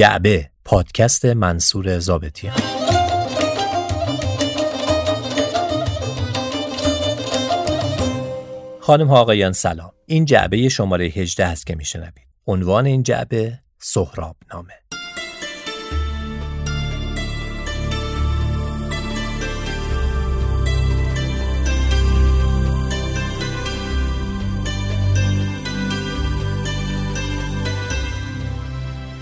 جعبه پادکست منصور زابطیان خانم ها آقایان سلام. این جعبه شماره 18 است که میشنوید. عنوان این جعبه سهراب نامه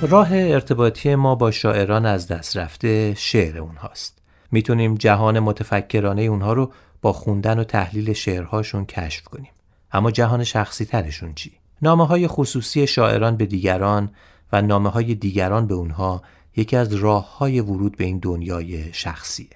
راه ارتباطی ما با شاعران از دست رفته شعر اونهاست. می‌تونیم جهان متفکرانه اونها رو با خوندن و تحلیل شعرهاشون کشف کنیم. اما جهان شخصی ترشون چی؟ نامه های خصوصی شاعران به دیگران و نامه های دیگران به اونها یکی از راه های ورود به این دنیای شخصیه.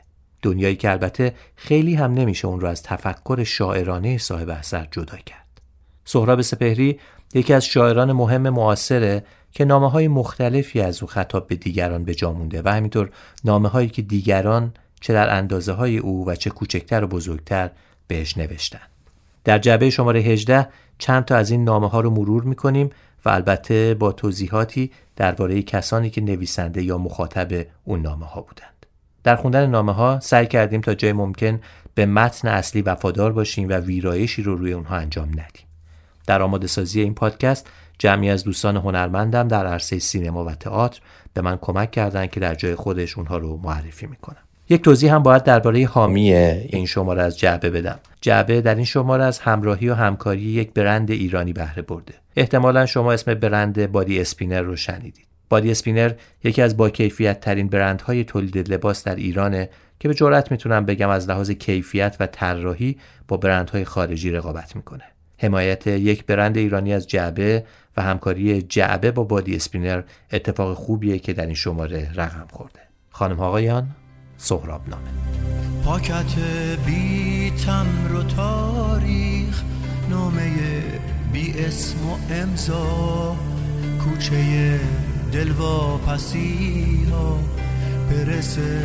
دنیایی که البته خیلی هم نمیشه اون رو از تفکر شاعرانه صاحب اثر جدا کرد. سهراب سپهری یکی از شاعران مهم معاصره که نامه های مختلفی از او خطاب به دیگران به جا مونده و همینطور نامه هایی که دیگران چه در اندازه های او و چه کوچکتر و بزرگتر بهش نوشتن. در جبه شماره 18 چند تا از این نامه ها رو مرور می‌کنیم و البته با توضیحاتی درباره کسانی که نویسنده یا مخاطب اون نامه ها بودند. در خوندن نامه ها سعی کردیم تا جای ممکن به متن اصلی وفادار باشیم و ویرایشی رو روی اونها انجام ندیم. در آماده سازی این پادکست جمعی از دوستان هنرمندم در عرصه سینما و تئاتر به من کمک کردند که در جای خودش اونها رو معرفی می‌کنم. یک توضیح هم باید درباره حامی این شماره از جعبه بدم. جعبه در این شماره از همراهی و همکاری یک برند ایرانی بهره برده. احتمالا شما اسم برند Body Spinner رو شنیدید. Body Spinner یکی از با کیفیت ترین برندهای تولید لباس در ایرانه که به جرات می‌تونم بگم از لحاظ کیفیت و طراحی با برندهای خارجی رقابت می‌کنه. حمایت یک برند ایرانی از جعبه و همکاری جعبه با بادی اسپینر اتفاق خوبیه که در این شماره رقم خورده. خانم آقایان سهراب نامه پاکت بی تمر و تاریخ نامه بی اسم و امضا کوچه دلواپسی ها برسه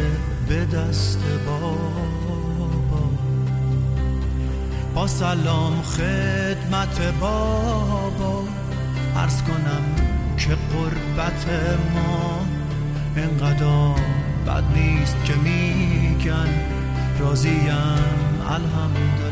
به دست بابا. با سلام خدمت بابا. عرض کنم که قربت ما انقدر بد نیست که میگن راضیم الحمدلله.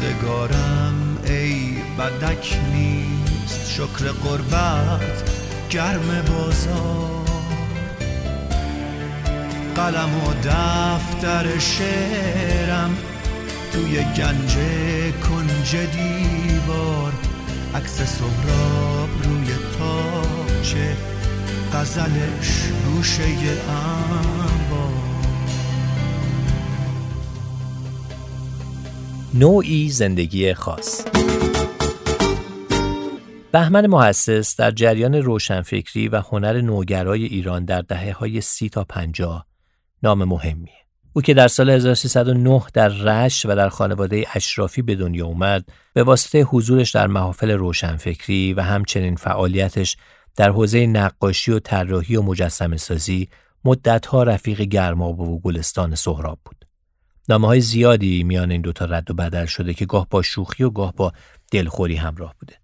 روزگارم ای بدک نیست شکر قربت گرم بازار. قلم و دفتر شعرم توی گنج کنج دیوار. عکس سهراب روی تاچه غزلش گوشه انبار نوعی زندگی خاص بهمن محسس در جریان روشنفکری و هنر نوگرای ایران در دهه های سی تا پنجاه نام مهمیه. او که در سال 1309 در رش و در خانواده اشرافی به دنیا اومد به واسطه حضورش در محافل روشنفکری و همچنین فعالیتش در حوزه نقاشی و طراحی و مجسمه سازی مدتها رفیق گرماب و گلستان سهراب بود. نامه های زیادی میان این دوتا رد و بدل شده که گاه با شوخی و گاه با دلخوری همراه بوده.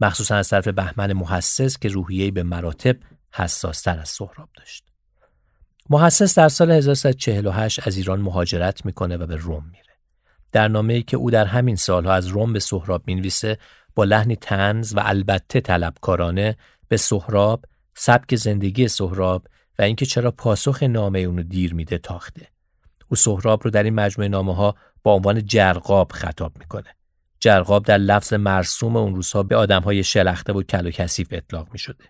مخصوصا از طرف بهمن محسس که روحیه‌ای به مراتب حساستر از سهراب داشت. محسس در سال 1348 از ایران مهاجرت می‌کنه و به روم میره. در نامه‌ای که او در همین سالها از روم به سهراب می‌نویسه با لحنی تنز و البته طلبکارانه به سهراب سبک زندگی سهراب و اینکه چرا پاسخ نامه اونو دیر میده تاخته او سهراب رو در این مجموعه نامه ها با عنوان جرقاب خطاب می‌کنه جرقاب در لفظ مرسوم اون روزها به آدم های شلخته و کل و کثیف اطلاق می شده.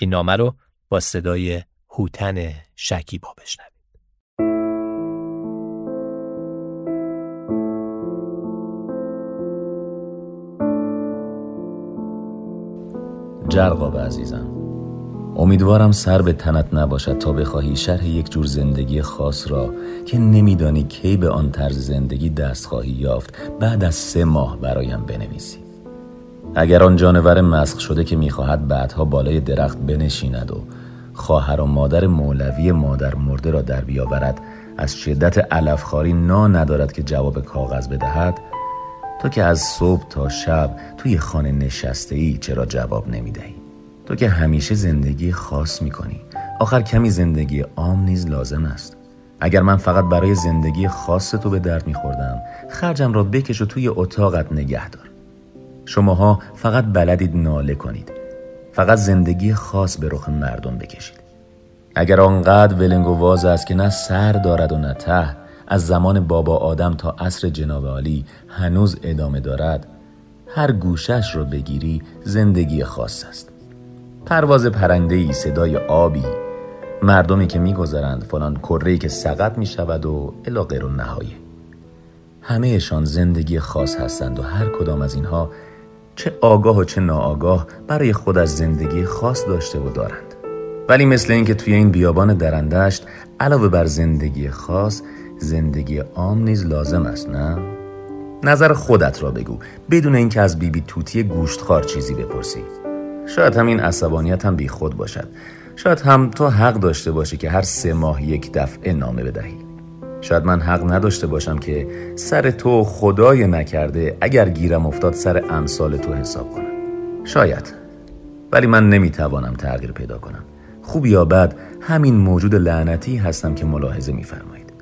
این نامه رو با صدای هوتن شکیبا بشنوید. جرقاب عزیزم امیدوارم سر به تنت نباشد تا بخواهی شرح یک جور زندگی خاص را که نمیدانی کی به آن طرز زندگی دست خواهی یافت بعد از سه ماه برایم بنویسی. اگر آن جانور مسخ شده که می‌خواهد بعدها بالای درخت بنشیند و خواهر و مادر مولوی مادر مرده را در بیاورد از شدت علفخاری نا ندارد که جواب کاغذ بدهد تو که از صبح تا شب توی خانه نشسته ای چرا جواب نمی‌دهی؟ تو که همیشه زندگی خاص می‌کنی. آخر کمی زندگی عام نیز لازم است. اگر من فقط برای زندگی خاص تو به درد میخوردم خرجم را بکش و توی اتاقت نگه دار. شماها فقط بلدید ناله کنید. فقط زندگی خاص به رخ مردم بکشید. اگر آنقدر ولنگ و واز است که نه سر دارد و نه ته از زمان بابا آدم تا عصر جناب عالی هنوز ادامه دارد هر گوشش را بگیری زندگی خاص است. پرواز پرنده ای صدای آبی. مردمی که میگذرند فلان کره که سقط می شود و الا غیر نهایه همهشان زندگی خاص هستند و هر کدام از اینها چه آگاه و چه ناآگاه برای خود از زندگی خاص داشته و دارند. ولی مثل اینکه توی این بیابان درندشت علاوه بر زندگی خاص زندگی عام نیز لازم است نه؟ نظر خودت را بگو بدون اینکه از بیبی بی توتی گوشتخوار چیزی بپرسی. شاید همین عصبانیت هم بی خود باشد. شاید هم تو حق داشته باشی که هر سه ماه یک دفعه نامه بدهی. شاید من حق نداشته باشم که سر تو خدای نکرده اگر گیرم افتاد سر امثال تو حساب کنم. شاید. ولی من نمی‌توانم تغییر پیدا کنم. خوب یا بد همین موجود لعنتی هستم که ملاحظه میفرمایید.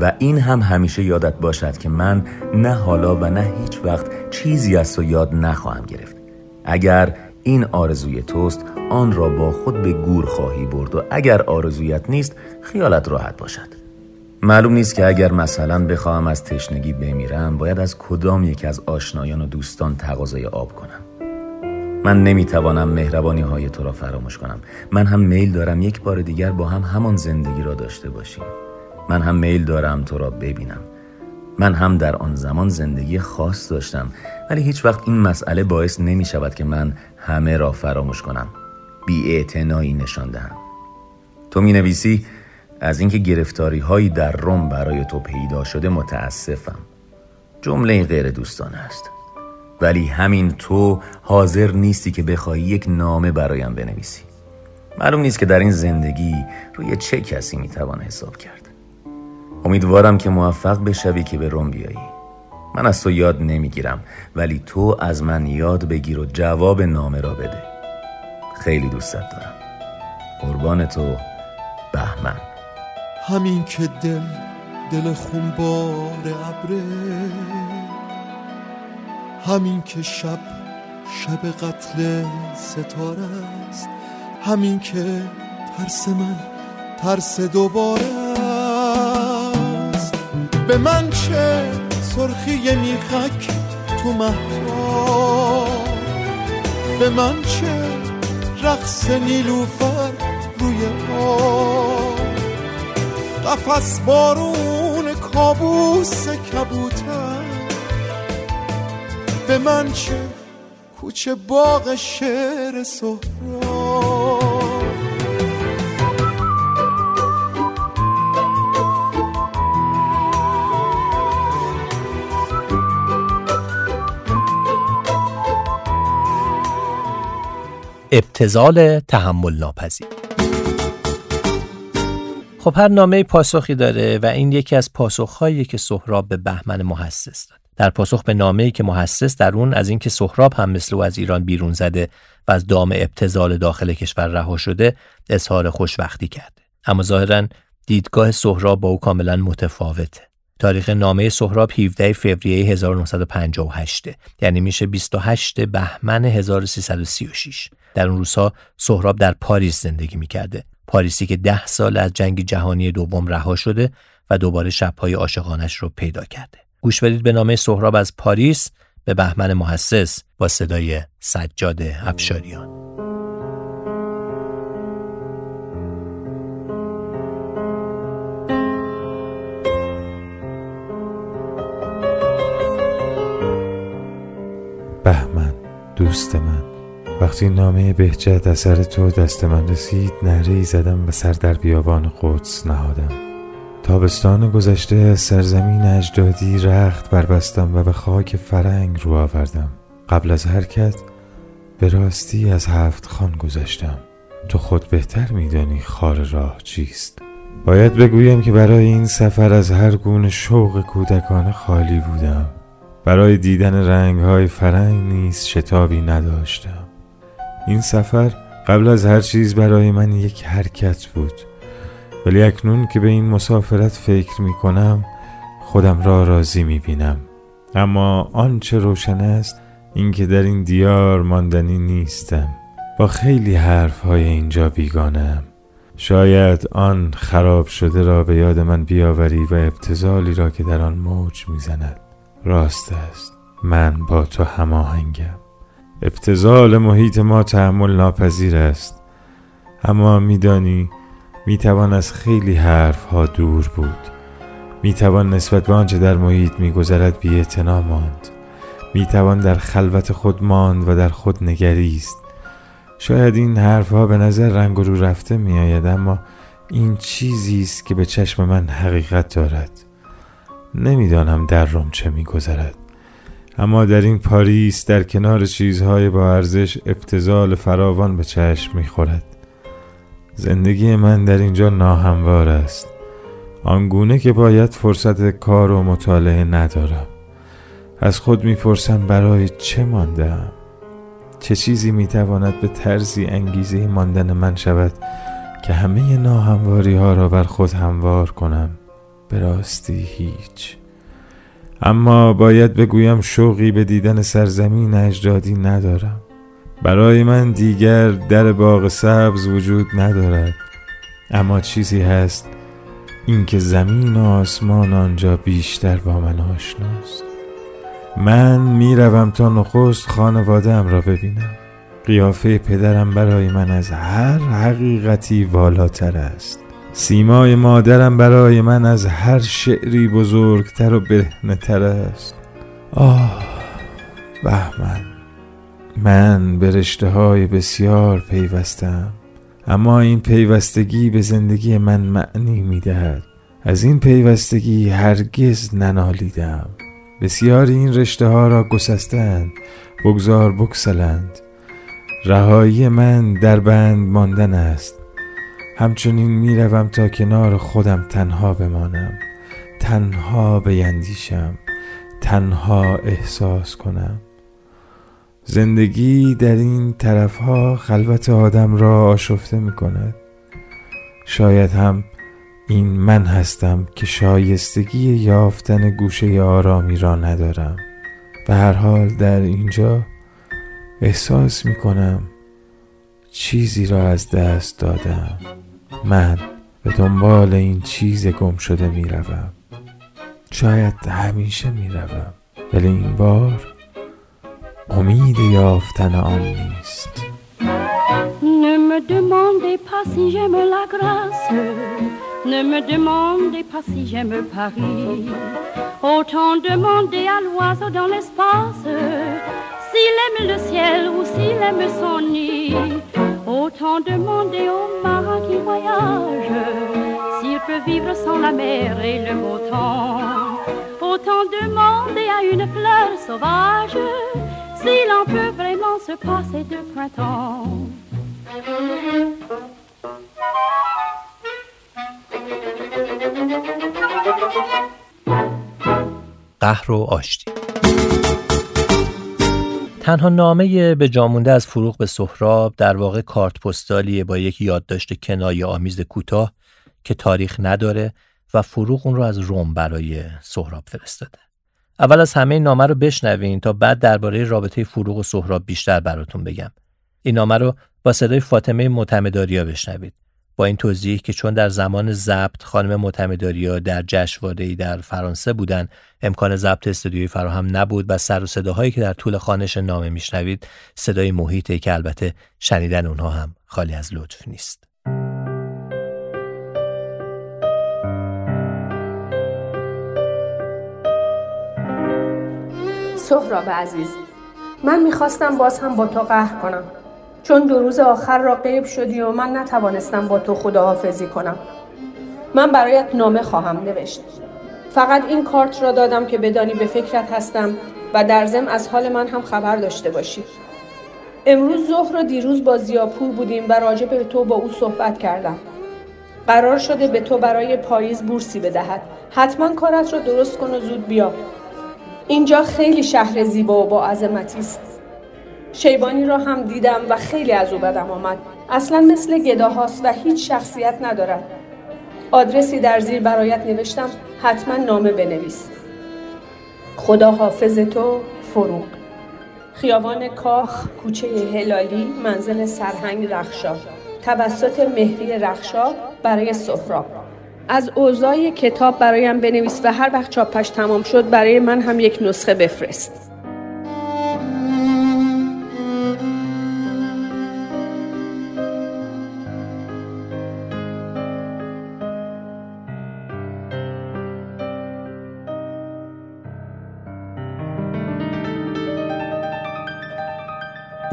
و این هم همیشه یادت باشد که من نه حالا و نه هیچ وقت چیزی از تو یاد نخواهم گرفت. اگر این آرزوی توست آن را با خود به گور خواهی برد و اگر آرزویت نیست خیالت راحت باشد. معلوم نیست که اگر مثلا بخواهم از تشنگی بمیرم باید از کدام یک از آشنایان و دوستان تقاضای آب کنم. من نمی‌توانم مهربانی های تو را فراموش کنم. من هم میل دارم یک بار دیگر با هم همان زندگی را داشته باشیم. من هم میل دارم تو را ببینم. من هم در آن زمان زندگی خاص داشتم. ولی هیچ وقت این مسئله باعث نمی شود که من همه را فراموش کنم. بی نشان دهم. تو می نویسی از اینکه گرفتاری هایی در روم برای تو پیدا شده متاسفم. جمله غیر دوستانه است. ولی همین تو حاضر نیستی که بخواهی یک نامه برایم بنویسی. معلوم نیست که در این زندگی روی چه کسی می‌توان حساب کرد. امیدوارم که موفق بشوی که به روم بیایی. من از تو یاد نمی‌گیرم ولی تو از من یاد بگیر و جواب نامه را بده. خیلی دوستت دارم. قربان تو بهمن. همین که دل دل خونبار ابره. همین که شب شب قتل ستاره است. همین که ترس من ترس دوباره است. به من چه سرخی میخک تو مهتا به من چه رقص نیلوفر روی آب. قفص بارون کابوس کبوتر. به من چه کوچه باغ شعر سهراب. ابتزال تحمل ناپذیر خب هر نامه پاسخی داره و این یکی از پاسخهایی که سهراب به بهمن محسس داد. در پاسخ به نامه‌ای که محسس در اون از اینکه سهراب هم مثل او از ایران بیرون زده و از دام ابتزال داخل کشور رها شده اظهار خوشبختی کرده. اما ظاهرا دیدگاه سهراب با او کاملا متفاوته. تاریخ نامه سهراب 17 فوریه 1958 یعنی میشه 28 بهمن 1336 در اون روزها سهراب در پاریس زندگی می‌کرده. پاریسی که ده سال از جنگ جهانی دوم رها شده و دوباره شبهای عاشقانش رو پیدا کرده. گوش بدید به نامه سهراب از پاریس به بهمن محسس با صدای سجاد افشاریان. بهمن دوست من. وقتی نامه بهجت اثر تو دست من رسید نهره زدم و سر در بیابان قدس نهادم. تابستان گذشته سرزمین اجدادی رخت بربستم و به خاک فرنگ رو آوردم. قبل از حرکت به راستی از هفت خان گذشتم. تو خود بهتر میدانی خار راه چیست. باید بگویم که برای این سفر از هر گونه شوق کودکانه خالی بودم. برای دیدن رنگ های فرنگ نیز شتابی نداشتم. این سفر قبل از هر چیز برای من یک حرکت بود. ولی اکنون که به این مسافرت فکر می کنم خودم را راضی می بینم اما آنچه روشن است اینکه در این دیار ماندنی نیستم. با خیلی حرف های اینجا بیگانم. شاید آن خراب شده را به یاد من بیاوری و ابتزالی را که در آن موج می‌زند. راست است. من با تو هماهنگم. ابتزال محیط ما تحمل ناپذیر است. اما میدانی می‌توان از خیلی حرف ها دور بود. می‌توان نسبت به آنچه در محیط میگذرد بی ماند. می‌توان در خلوت خود ماند و در خود نگریست شاید این حرف ها به نظر رنگ رو رفته میآید اما این چیزی است که به چشم من حقیقت دارد. نمی‌دانم در روم چه میگذرد. اما در این پاریس در کنار چیزهای با ارزش ابتزال فراوان به چشم می‌خورد. زندگی من در اینجا ناهموار است. آنگونه که باید فرصت کار و مطالعه ندارم. از خود می‌پرسم برای چه ماندم؟ چه چیزی می‌تواند به طرزی انگیزه ماندن من شود که همه ناهمواری ها را بر خود هموار کنم؟ به راستی هیچ. اما باید بگویم شوقی به دیدن سرزمین اجدادی ندارم. برای من دیگر در باغ سبز وجود ندارد. اما چیزی هست اینکه زمین و آسمان آنجا بیشتر با من آشناست. من می‌روم تا نخست خانوادم را ببینم. قیافه پدرم برای من از هر حقیقتی والاتر است. سیمای مادرم برای من از هر شعری بزرگتر و بهنهتر است. آه بهمن من به رشته های بسیار پیوستم اما این پیوستگی به زندگی من معنی می‌دهد. از این پیوستگی هرگز ننالیدم. بسیار این رشته ها را گسستند بگذار بکسلند. رهایی من در بند ماندن است. همچنین می‌روم تا کنار خودم تنها بمانم. تنها بیندیشم. تنها احساس کنم. زندگی در این طرفها خلوت آدم را آشفته می کند شاید هم این من هستم که شایستگی یافتن گوشه آرامی را ندارم. به هر حال در اینجا احساس می کنم چیزی را از دست دادم. من به دنبال این چیز گم شده می روم شاید همیشه می روم ولی این بار امید یافتن آن نیست Ne me demandez pas si j'aime la grâce, ne me demandez pas si j'aime Paris. Autant demander à l'oiseau dans l'espace s'il aime le ciel ou s'il aime son nid. Autant demander au marin qui voyage s'il peut vivre sans la mer et le beau temps. Autant demander à une fleur sauvage s'il en peut vraiment se passer de printemps. قهر و آشتی تنها نامه به جامونده از فروغ به سهراب در واقع کارت پستالیه با یک یادداشت کنایه آمیز کوتاه که تاریخ نداره و فروغ اون رو از روم برای سهراب فرستاده. اول از همه این نامه رو بشنوین تا بعد درباره رابطه فروغ و سهراب بیشتر براتون بگم. این نامه رو با صدای فاطمه متمداریا بشنوید. با این توضیح که چون در زمان ضبط خانم متمداریا در جشنواره‌ای در فرانسه بودن امکان ضبط استودیویی فراهم نبود و سر و صداهایی که در طول خانش نامه میشنوید صدای محیطی که البته شنیدن اونها هم خالی از لطف نیست. سهراب عزیز من می‌خواستم باز هم با تو قهر کنم چون دو روز آخر را غیب شدی و من نتوانستم با تو خداحافظی کنم. من برایت نامه خواهم نوشت. فقط این کارت را دادم که بدانی به فکرت هستم و در ضمن از حال من هم خبر داشته باشی. امروز ظهر و دیروز با زیاپور بودیم و راجع به تو با او صحبت کردم. قرار شده به تو برای پاییز بورسی بدهد. حتما کارت را درست کن و زود بیا. اینجا خیلی شهر زیبا و با عظمتی است. شیبانی را هم دیدم و خیلی از او بدم آمد. اصلا مثل گداهاست و هیچ شخصیت ندارد. آدرسی در زیر برایت نوشتم حتما نامه بنویس. خدا حافظ تو فروغ. خیابان کاخ کوچه هلالی منزل سرهنگ رخشا. توسط مهری رخشا برای سهراب. از اوضاع کتاب برایم بنویس و هر وقت چاپش تمام شد برای من هم یک نسخه بفرست.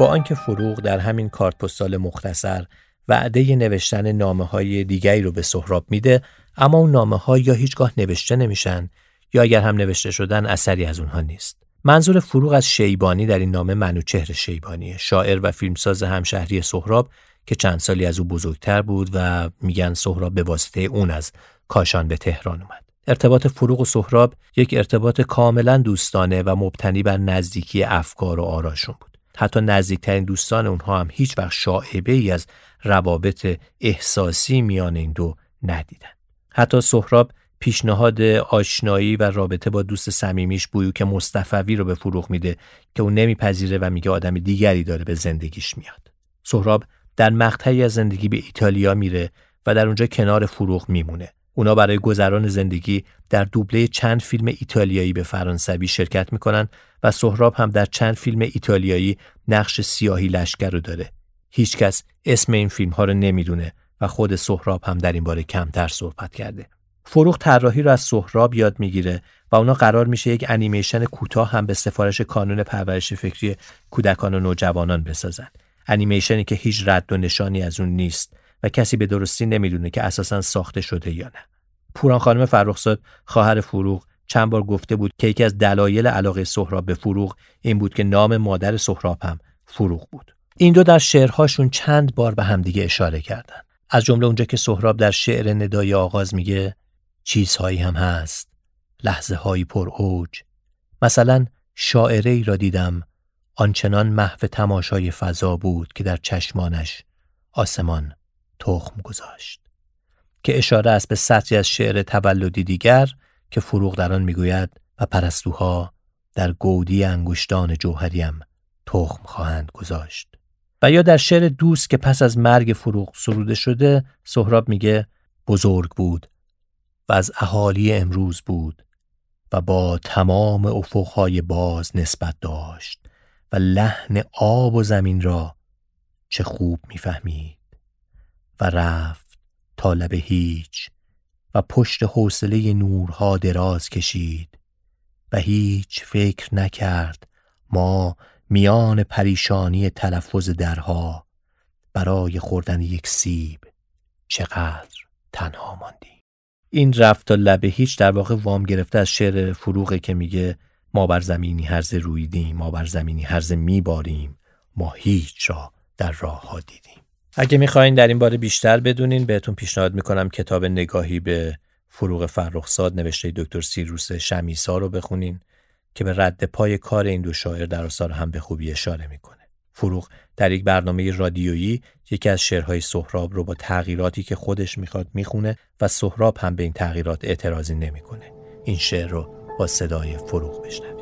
با آنکه فروغ در همین کارت پستال مختصر وعده نوشتن نامه های دیگری رو به سهراب میده اما اون نامه ها یا هیچگاه نوشته نمیشن یا اگر هم نوشته شدن اثری از اونها نیست. منظور فروغ از شیبانی در این نامه منوچهر شیبانیه شاعر و فیلمساز همشهری سهراب که چند سالی از او بزرگتر بود و میگن سهراب به واسطه اون از کاشان به تهران اومد. ارتباط فروغ و سهراب یک ارتباط کاملا دوستانه و مبتنی بر نزدیکی افکار و آراشون بود. حتی نزدیکترین دوستان اونها هم هیچ وقت شاعبه ای از روابط احساسی میان این دو ندیدن. حتی سهراب پیشنهاد آشنایی و رابطه با دوست صمیمیش که مصطفوی رو به فروغ میده که اون نمیپذیره و میگه آدم دیگری داره به زندگیش میاد. سهراب در مقطعی از زندگی به ایتالیا میره و در اونجا کنار فروغ میمونه. اونا برای گذران زندگی در دوبله چند فیلم ایتالیایی به فرانسوی شرکت می‌کنن و سهراب هم در چند فیلم ایتالیایی نقش سیاهی لشکر رو داره. هیچکس اسم این فیلم ها رو نمی‌دونه و خود سهراب هم در این باره کمتر صحبت کرده. فروغ طراحی رو از سهراب یاد می‌گیره و اونا قرار میشه یک انیمیشن کوتاه هم به سفارش کانون پرورش فکری کودکان و نوجوانان بسازن. انیمیشنی که هیچ رد و نشانی از اون نیست و کسی به درستی نمی‌دونه که اساسا ساخته شده یا نه. پوران خانم فرخزاد خواهر فروغ چند بار گفته بود که یکی از دلایل علاقه سهراب به فروغ این بود که نام مادر سهراب هم فروغ بود. این دو در شعرهاشون چند بار به همدیگه اشاره کردن. از جمله اونجا که سهراب در شعر ندای آغاز میگه چیزهایی هم هست لحظه هایی پر اوج مثلا شاعره ای را دیدم آنچنان محو تماشای فضا بود که در چشمانش آسمان تخم گذاشت که اشاره است به سطری از شعر تولدی دیگر که فروغ در آن می‌گوید و پرستوها در گودی انگشتان جوهریم تخم خواهند گذاشت. و یا در شعر دوست که پس از مرگ فروغ سروده شده سهراب میگه بزرگ بود و از اهالی امروز بود و با تمام افقهای باز نسبت داشت و لحن آب و زمین را چه خوب می‌فهمید. و رفت تا لب هیچ و پشت حوصله نورها دراز کشید و هیچ فکر نکرد ما میان پریشانی تلفظ درها برای خوردن یک سیب چقدر تنها ماندی این رفت تا لبه هیچ در واقع وام گرفته از شعر فروغه که میگه ما بر زمینی هرز رویدیم ما بر زمینی هرز میباریم ما هیچ را در راه ها دیدیم. اگه می‌خواین در این باره بیشتر بدونین بهتون پیشنهاد می‌کنم کتاب نگاهی به فروغ فرخزاد نوشته دکتر سیروس شمیسا رو بخونین که به رد پای کار این دو شاعر در آثار هم به خوبی اشاره می‌کنه. فروغ در یک برنامه رادیویی یکی از شعرهای سهراب رو با تغییراتی که خودش می‌خواد می‌خونه و سهراب هم به این تغییرات اعتراضی نمی‌کنه. این شعر رو با صدای فروغ بشنویم.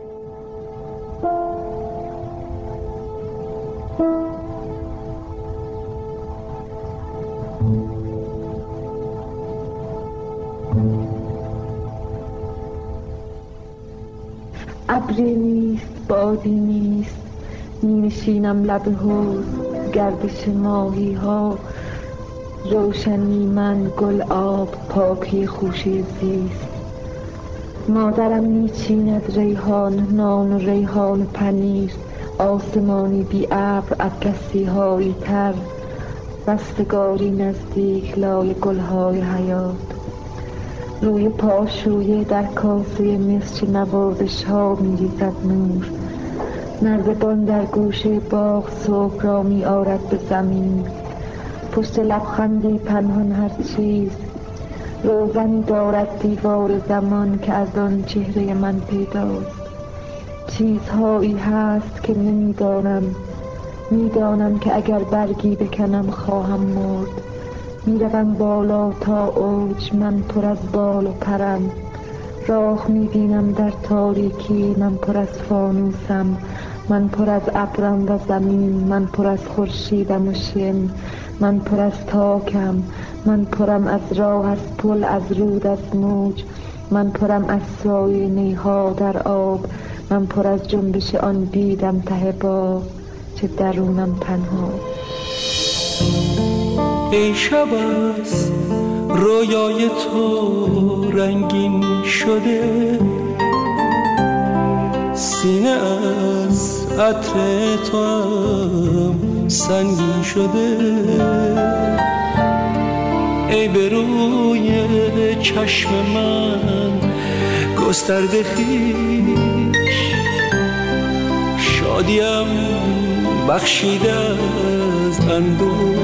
ابری نیست بادی نیست. می نشینم لب حوز گردش ماهی ها روشنی من گل آب پاکی خوشی زیست. مادرم میچیند ریحان نان و ریحان پنیر. آسمانی بی ابر اطلسی هایی تر رستگاری نزدیک لای گلهای حیات. روی پاشویه در کاسه مصر نوازش ها میریزد نور. نردبان در گوشه باغ صبح را می آرد به زمین. پشت لبخندی پنهان هر چیز. روزنی دارد دیوار زمان که از آن چهره من پیداست چیزهایی هست که نمی‌دانم. می‌دانم که اگر برگی بکنم خواهم مرد. می‌روم بالا تا اوج من پر از بال و پرم. راه می‌بینم در تاریکی من پر از فانوسم. من پر از ابرم و زمین. من پر از خورشیدم و شن من پر از تاکم. من پرم از راه از پل از رود از موج. من پرم از سایه نیها در آب. من پر از جنبش آن بیدم ته با چه درونم تنها. ای شب از رویای تو رنگین شده. سینه از عطر تو هم سنگین شده. ای به روی چشم من گسترده خیش شادیم بخشیده از اندوه.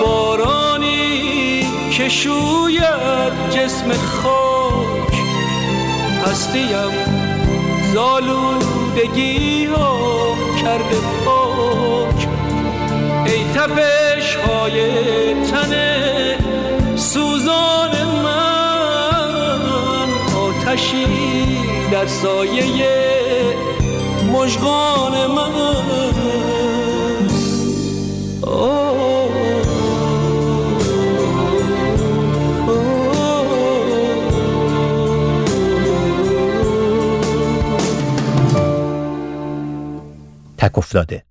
بارانی که شوید جسم خاک. هستیم زالودگی ها کرده پاک. ای تپش های تن سوزان من آتشی در سایه مشغان من. افتاده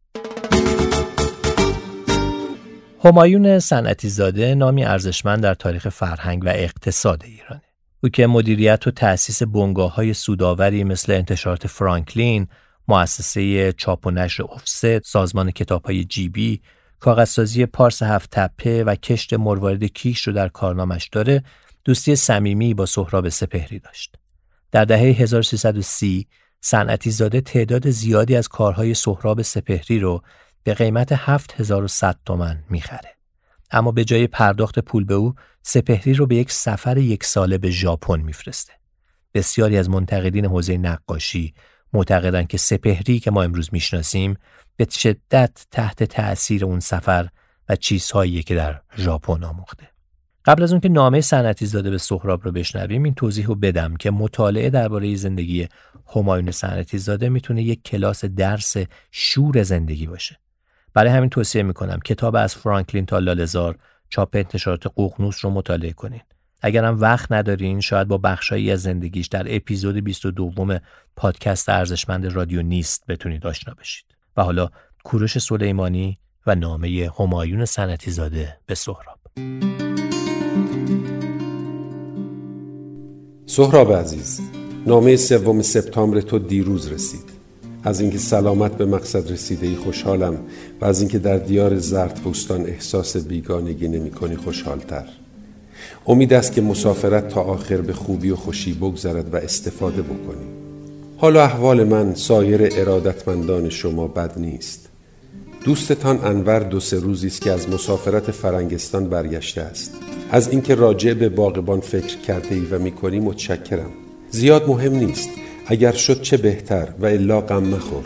همایون صنعتی زاده نامی ارزشمند در تاریخ فرهنگ و اقتصاد ایرانه. او که مدیریت و تأسیس بنگاه های سوداوری مثل انتشارات فرانکلین، مؤسسه چاپ و نشر افست، سازمان کتاب های جیبی، کاغذسازی پارس هفت تپه و کشت مروارید کیش رو در کارنامش داره، دوستی صمیمی با سهراب سپهری داشت. در دهه 1330 صنعتی زاده تعداد زیادی از کارهای سهراب سپهری رو به قیمت 7100 تومن می‌خره. اما به جای پرداخت پول به او سپهری رو به یک سفر یک ساله به ژاپن میفرسته. بسیاری از منتقدین حوزه نقاشی معتقدند که سپهری که ما امروز می‌شناسیم به شدت تحت تأثیر اون سفر و چیزهایی که در ژاپن آموخته. قبل از اون که نامه صنعتی زاده به سهراب رو بشنویم این توضیح رو بدم که مطالعه درباره زندگی همایون صنعتی زاده می‌تونه یک کلاس درس شور زندگی باشه. برای همین توصیه می‌کنم کتاب از فرانکلین تا لالزار چاپ انتشارات قوقنوس رو مطالعه کنین. اگرم وقت ندارین شاید با بخشایی از زندگیش در اپیزود 22 پادکست ارزشمند رادیو نیست بتونید آشنا بشید. و حالا کوروش سلیمانی و نامه همایون صنعتی زاده به سهراب. سهراب عزیز نامه سوم سپتامبر تو دیروز رسید. از اینکه سلامت به مقصد رسیده ای خوشحالم و از اینکه در دیار زرد بوستان احساس بیگانگی نمی کنی خوشحالتر. امید است که مسافرت تا آخر به خوبی و خوشی بگذرد و استفاده بکنی. حالا احوال من سایر ارادتمندان شما بد نیست. دوستتان انور دو سه روزی است که از مسافرت فرنگستان برگشته است. از اینکه راجع به باغبان فکر کرده ای و می‌کنی متشکرم. زیاد مهم نیست. اگر شد چه بهتر و الا غم مخور.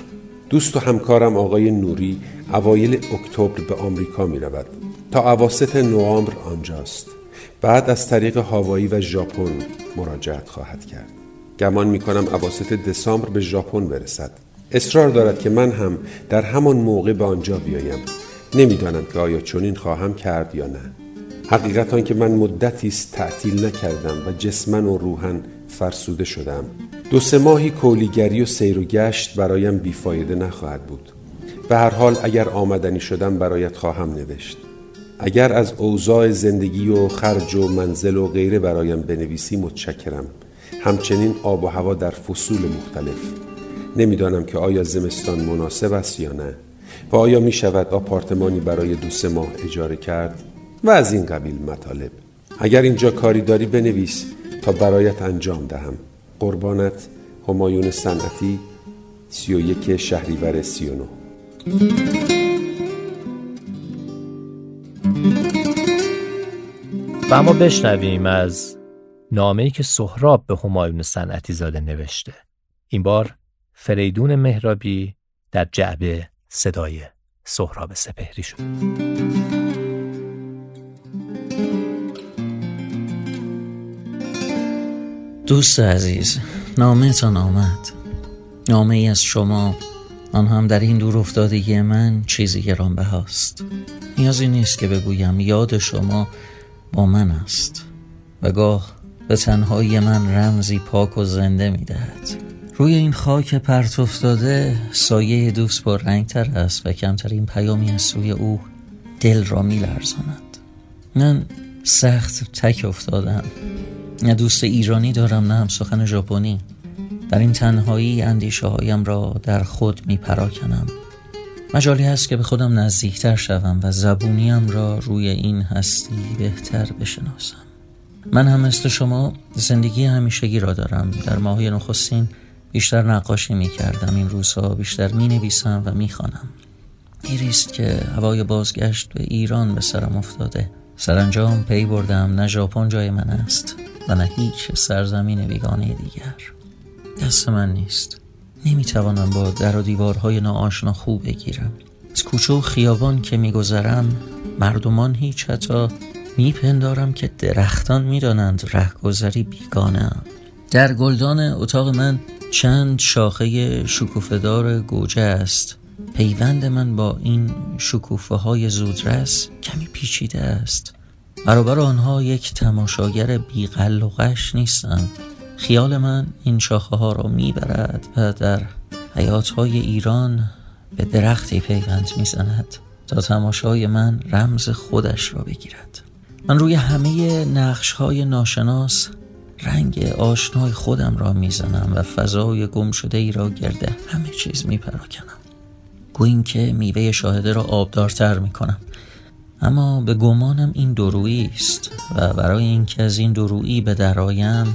دوست و همکارم آقای نوری اوایل اکتبر به آمریکا می رود. تا اواسط نوامبر آنجاست. بعد از طریق هاوایی و ژاپن مراجعت خواهد کرد. گمان می کنم اواسط دسامبر به ژاپن برسد. اصرار دارد که من هم در همان موقع به آنجا بیایم. نمی‌دانم که آیا چنین خواهم کرد یا نه. حقیقت که من مدتی است تعطیل نکردم و جسمن و روحن فرسوده شدم. دو سه ماهی کولیگری و سیر و گشت برایم بیفایده نخواهد بود. به هر حال اگر آمدنی شدم برایت خواهم نوشت. اگر از اوضاع زندگی و خرج و منزل و غیره برایم بنویسی متشکرم. همچنین آب و هوا در فصول مختلف. نمی‌دانم که آیا زمستان مناسب است یا نه. و آیا می شود آپارتمانی برای دو سه ماه اجاره کرد؟ و از این قبیل مطالب. اگر اینجا کاری داری بنویس. تا برایت انجام دهم. قربانت همایون صنعتی سی و یک شهریور سی و نو و اما بشنویم از نامه‌ای که سهراب به همایون صنعتی زاده نوشته. این بار فریدون مهرابی در جعبه صدای سهراب سپهری شد. دوست عزیز نامهتان آمد نامه ای از شما آن هم در این دور افتادگی من چیزی گرانبه هاست. نیازی نیست که بگویم یاد شما با من است. و گاه به تنهایی من رمزی پاک و زنده می دهد. روی این خاک پرت افتاده سایه دوست با رنگ تر است و کمترین پیامی از سوی او دل را می لرزاند. من سخت تک افتادم. نه دوست ایرانی دارم نه هم سخن ژاپنی. در این تنهایی اندیشه هایم را در خود می پراکنم مجالی هست که به خودم نزدیکتر شوم و زبونیم را روی این هستی بهتر بشناسم. من هم مثل شما زندگی همیشگی را دارم. در ماهای نخستین بیشتر نقاشی می کردم این روزها بیشتر می نویسم و می خانم ایریست که هوای بازگشت به ایران به سرم افتاده. سرانجام پی بردم نه ژاپن جای من است و نه هیچ سرزمین بیگانه دیگر. دست من نیست. نمی‌توانم با در و دیوارهای ناآشنا خوب بگیرم. از کوچه و خیابان که میگذرم مردمان هیچ حتی میپندارم که درختان می‌دانند رهگذری بیگانه در گلدان اتاق من چند شاخه شکوفهدار گوجه است. پیوند من با این شکوفه های زودرس کمی پیچیده است. برابر آنها یک تماشاگر بیقل و غش نیستم. خیال من این شاخه ها را می‌برد و در حیات های ایران به درختی پیوند می‌زند تا تماشای من رمز خودش را بگیرد. من روی همه نقش های ناشناس رنگ آشنای خودم را می‌زنم و فضای گم شده ای را گرده همه چیز میپراکنم. گوین که میوه شاهده را آبدارتر می‌کنم. اما به گمانم این درویی است و برای اینکه از این درویی به درایم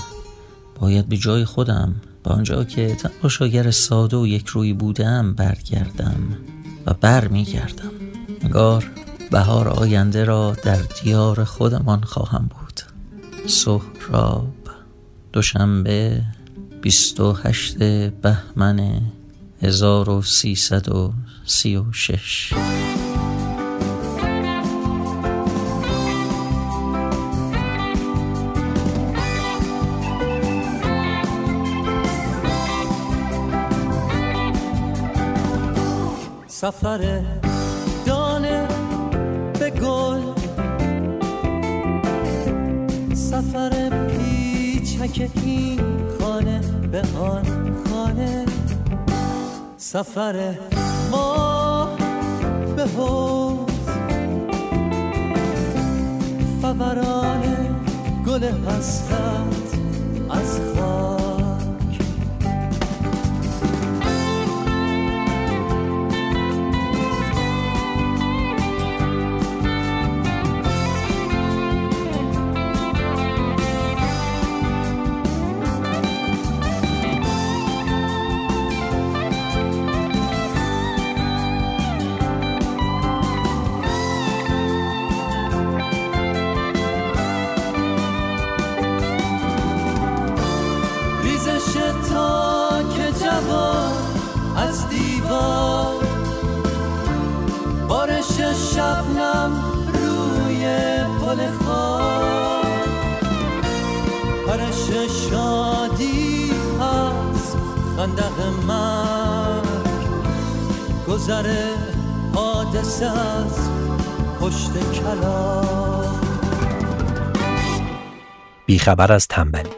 باید به جای خودم به آنجا که تماشاگر ساده و یک روی بودم برگردم و بر میگردم انگار بهار آینده را در دیار خودمان خواهم بود. سهراب دوشنبه 28 بهمن 1336 سفر دانه به گل. سفر پیچک این خانه به آن. سفر ما به حوز فوران گل حسرت از حادثه از پشت کلام بیخبر از تنبلی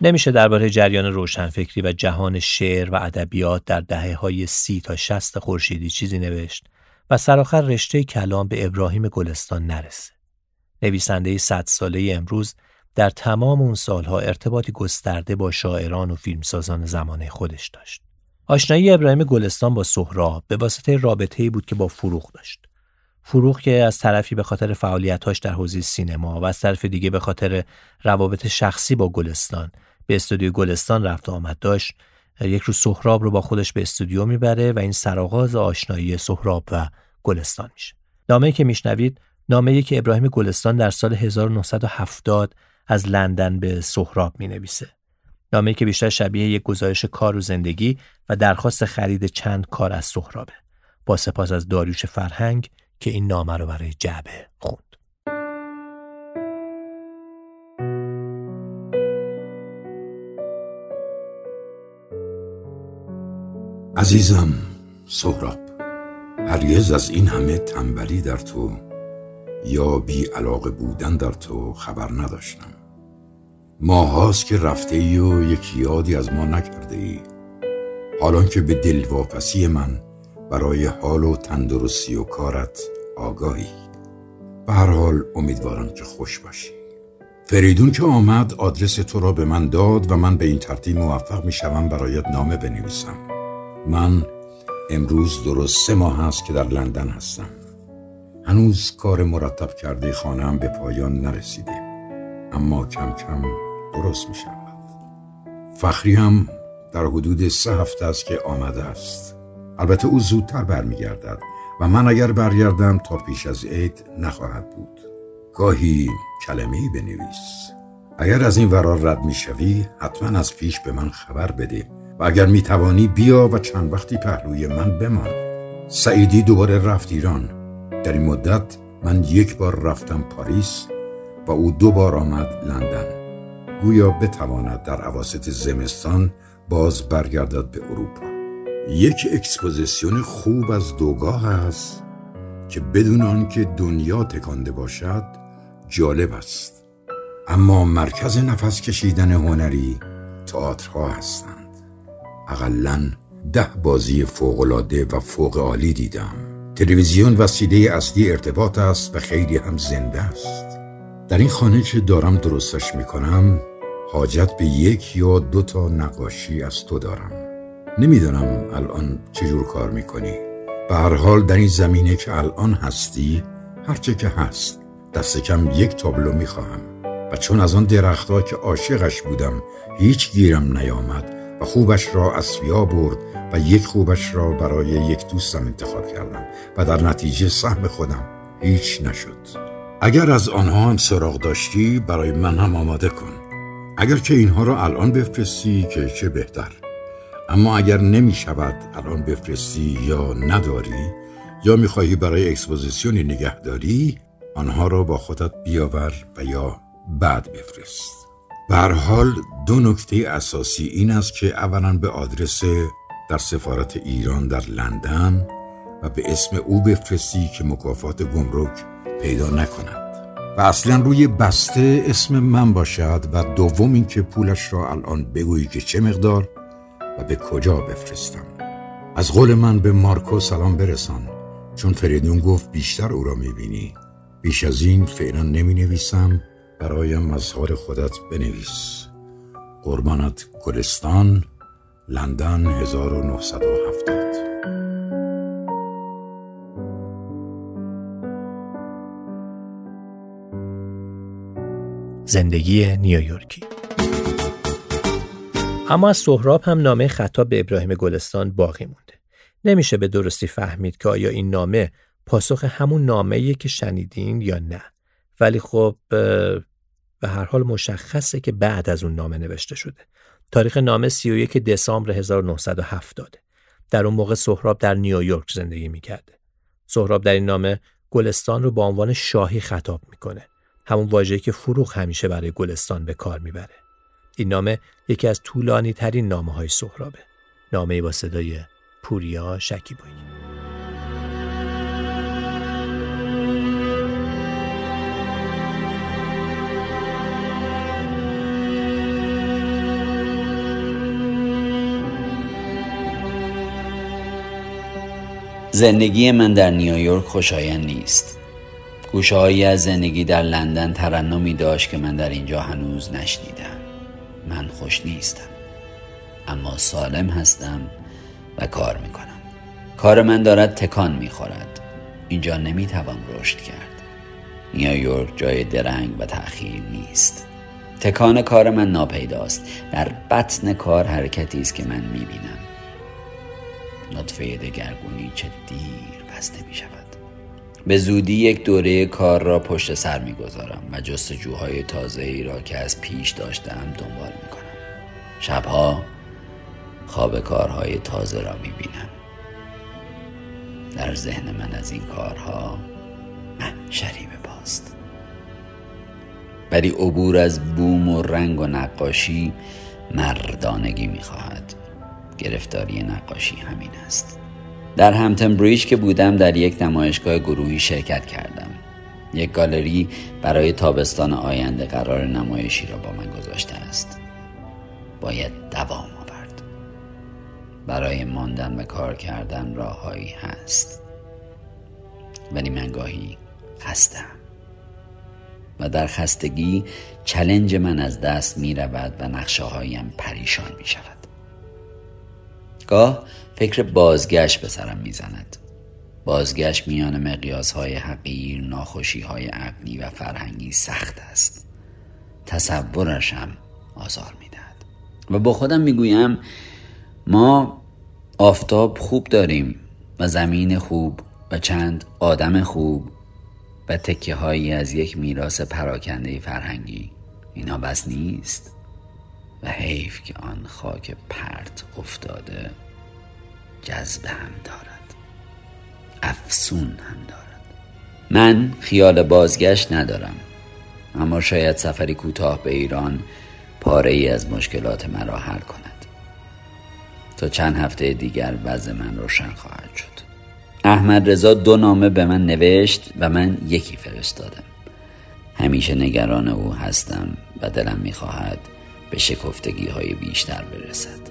نمیشه درباره جریان روشنفکری و جهان شعر و ادبیات در دهه های سی تا شست خورشیدی چیزی نوشت و سرآخر رشته کلام به ابراهیم گلستان نرسه. نویسنده صد ساله امروز در تمام اون سالها ارتباطی گسترده با شاعران و فیلمسازان زمانه خودش داشت. آشنایی ابراهیم گلستان با سهراب به واسطه رابطه‌ای بود که با فروغ داشت. فروغ که از طرفی به خاطر فعالیتاش در حوزه سینما و از طرف دیگه به خاطر روابط شخصی با گلستان به استودیو گلستان رفت و آمد داشت یک روز سهراب رو با خودش به استودیو می‌بره و این سرآغاز آشنایی سهراب و گلستان میشه نامه‌ای که میشنوید نامه‌ای که ابراهیم گلستان در سال 1970 از لندن به سهراب می‌نویسه نامه‌ای که بیشتر شبیه یک گزارش کار و زندگی و درخواست خرید چند کار از سهرابه. با سپاس از داریوش فرهنگ که این نامه رو برای جعبه خوند. عزیزم سهراب هرگز از این همه تنبلی در تو یا بی علاقه بودن در تو خبر نداشتم. ماهاست که رفته ای و یک یادی از ما نکرده ای. حالان که به دلواپسی من برای حال و تندرستی و کارت آگاهی. به هر حال امیدوارم که خوش باشی. فریدون که آمد آدرس تو را به من داد و من به این ترتیب موفق می شوم برایت نامه بنویسم. من امروز درست سه ماه هست که در لندن هستم. هنوز کار مرتب کرده خانم به پایان نرسیده. اما کم کم درست می شود فخری هم در حدود سه هفته است که آمده است. البته او زودتر برمیگردد و من اگر برگردم تا پیش از عید نخواهد بود. گاهی کلمه بنویس. اگر از این ورار رد می‌شوی حتما از پیش به من خبر بده و اگر می توانی بیا و چند وقتی پهلوی من بمان. سعیدی دوباره رفت ایران. در این مدت من یک بار رفتم پاریس و او دو بار آمد لندن. گویا بتواند در اواسط زمستان باز برگردد به اروپا. یک exposition خوب از دگا است که بدون آنکه دنیا تکانده باشد جالب است. اما مرکز نفس کشیدن هنری تئاترها هستند. اقلا ده بازی فوقالعاده و فوق عالی دیدم. تلویزیون وسیله اصلی ارتباط است و خیلی هم زنده است. در این خانه که دارم درستش می‌کنم حاجت به یک یا دو تا نقاشی از تو دارم. نمی‌دانم الان چجور کار می‌کنی. به هر حال در این زمینه که الان هستی هرچه که هست دست کم یک تابلو می‌خواهم. و چون از آن درختها که عاشقش بودم هیچ گیرم نیامد و خوبش را از برد و یک خوبش را برای یک دوستم انتخاب کردم و در نتیجه سهم خودم هیچ نشد. اگر از آنها هم سراغ داشتی برای من هم آماده کن. اگر که اینها را الان بفرستی که چه بهتر. اما اگر نمی شود الان بفرستی یا نداری یا می‌خواهی برای exposition ی نگهداری آنها را با خودت بیاور و یا بعد بفرست. به حال دو نکته اساسی این است که اولا به آدرس در سفارت ایران در لندن و به اسم او بفرستی که مکافات گمرک پیدا نکند و اصلا روی بسته اسم من باشد و دوم اینکه پولش را الان بگویی که چه مقدار و به کجا بفرستم. از قول من به مارکو سلام برسان چون فریدون گفت بیشتر او را می‌بینی. بیش از این فعلا نمی نویسم برایم مظهر خودت بنویس. قربانت گلستان لندن 1970 زندگی نیویورکی اما از سهراب هم نامه خطاب به ابراهیم گلستان باقی مونده. نمیشه به درستی فهمید که آیا این نامه پاسخ همون نامه که شنیدین یا نه. ولی خب به هر حال مشخصه که بعد از اون نامه نوشته شده. تاریخ نامه 31 دسامبر 1970 در اون موقع سهراب در نیویورک زندگی می‌کرده. سهراب در این نامه گلستان رو با عنوان شاهی خطاب می‌کنه. همون واژه‌ای که فروغ همیشه برای گلستان به کار می‌بره. این نامه یکی از طولانی ترین نامه های سهرابه. نامه با صدای پوریا شکیبایی. زندگی من در نیویورک خوشایند نیست گوشههایی از زندگی در لندن ترنمی داشت که من در اینجا هنوز نشنیدم. من خوش نیستم. اما سالم هستم و کار می‌کنم. کار من دارد تکان می‌خورد. اینجا نمی‌توان رشد کرد. نیویورک جای درنگ و تأخیر نیست. تکان کار من ناپیداست. در بطن کار حرکتی است که من می‌بینم. نطفه دگرگونی چه دیر بسته می شود به زودی یک دوره کار را پشت سر می گذارم و جستجوهای تازه ای را که از پیش داشتم دنبال می کنم شبها خواب کارهای تازه را می بینم در ذهن من از این کارها محشری به پاست ولی عبور از بوم و رنگ و نقاشی مردانگی می خواهد گرفتاری نقاشی همین است. در همتن بریج که بودم در یک نمایشگاه گروهی شرکت کردم. یک گالری برای تابستان آینده قرار نمایشی را با من گذاشته است. باید دوام آورد. برای ماندن و کار کردن راههایی هست. ولی من گاهی خستم و در خستگی چلنج من از دست می رود و نقشه هایم پریشان می شود گاه فکر بازگشت به سرم می‌زند. بازگشت میان مقیاس های حقیر ناخوشی های عقلی و فرهنگی سخت است. تصورشم آزار می‌دهد. و با خودم می‌گویم ما آفتاب خوب داریم و زمین خوب و چند آدم خوب و تکه هایی از یک میراث پراکنده فرهنگی. اینا بس نیست. و حیف که آن خاک پرت افتاده. جذب هم دارد. افسون هم دارد. من خیال بازگشت ندارم. اما شاید سفری کوتاه به ایران پاره ای از مشکلات مرا حل کند. تا چند هفته دیگر وضع من روشن خواهد شد. احمد رضا دو نامه به من نوشت و من یکی فرستادم. همیشه نگران او هستم و دلم می‌خواهد به شکفتگی های بیشتر برسد.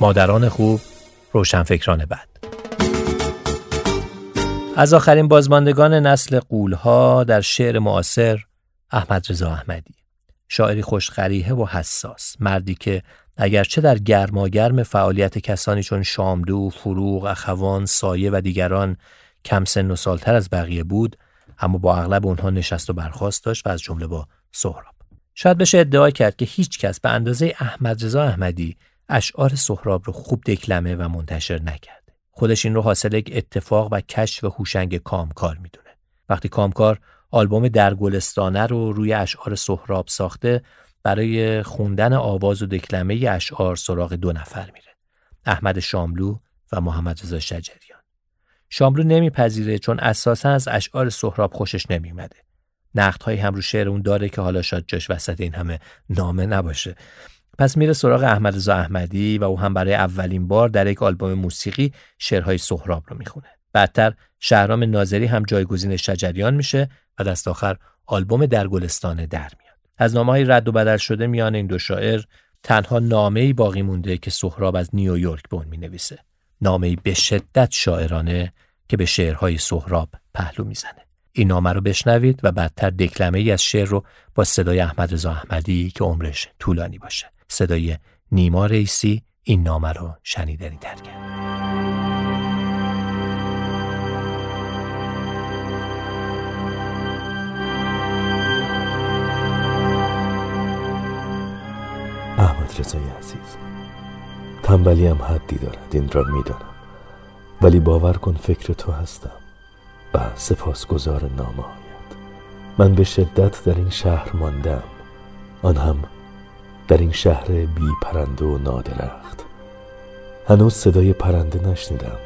مادران خوب روشنفکران بد. از آخرین بازماندگان نسل قولها در شعر معاصر احمد رضا احمدی. شاعری خوشقریحه و حساس. مردی که اگرچه در گرماگرم فعالیت کسانی چون شامدو، فروغ، اخوان، سایه و دیگران کم سن و سالتر از بقیه بود اما با اغلب اونها نشست و برخواست داشت و از جمله با سهراب. شاید بشه ادعا کرد که هیچ کس به اندازه احمد رضا احمدی اشعار سهراب رو خوب دکلمه و منتشر نکرده. خودش این رو حاصل یک اتفاق و کشف هوشنگ کامکار می‌دونه. وقتی کامکار آلبوم در گلستانه رو روی اشعار سهراب ساخته برای خوندن آواز و دکلمه اشعار سراغ دو نفر میره. احمد شاملو و محمد رضا شجریان. شاملو نمیپذیره چون اساسا از اشعار سهراب خوشش نمیومده. نقد هایی هم رو شعر اون داره که حالا شاید جاش وسط این همه نامه نباشه. پس میره سراغ احمد رضا احمدی و او هم برای اولین بار در یک آلبوم موسیقی شعرهای سهراب رو می‌خونه. بعدتر شهرام ناظری هم جایگزین شجریان میشه و دست آخر آلبوم در گلستان در میاد. از نامه های رد و بدل شده میان این دو شاعر تنها نامه ای باقی مونده که سهراب از نیویورک به اون می نویسه. نامه ای به شدت شاعرانه که به شعرهای سهراب پهلو می‌زنه. این نامه رو بشنوید و بعدتر دکلمه ای از شعر رو با صدای احمد رضا احمدی که عمرش طولانی باشه. صدای نیما ریسی این نامه رو شنیدنی تر کرد. احمد رضای عزیز تنبلی هم حدی دارد این را می‌دانم. ولی باور کن فکر تو هستم و سپاسگزار نامه هایت. من به شدت در این شهر ماندم. آن هم در این شهر بی پرنده و نادرخت. هنوز صدای پرنده نشنیدم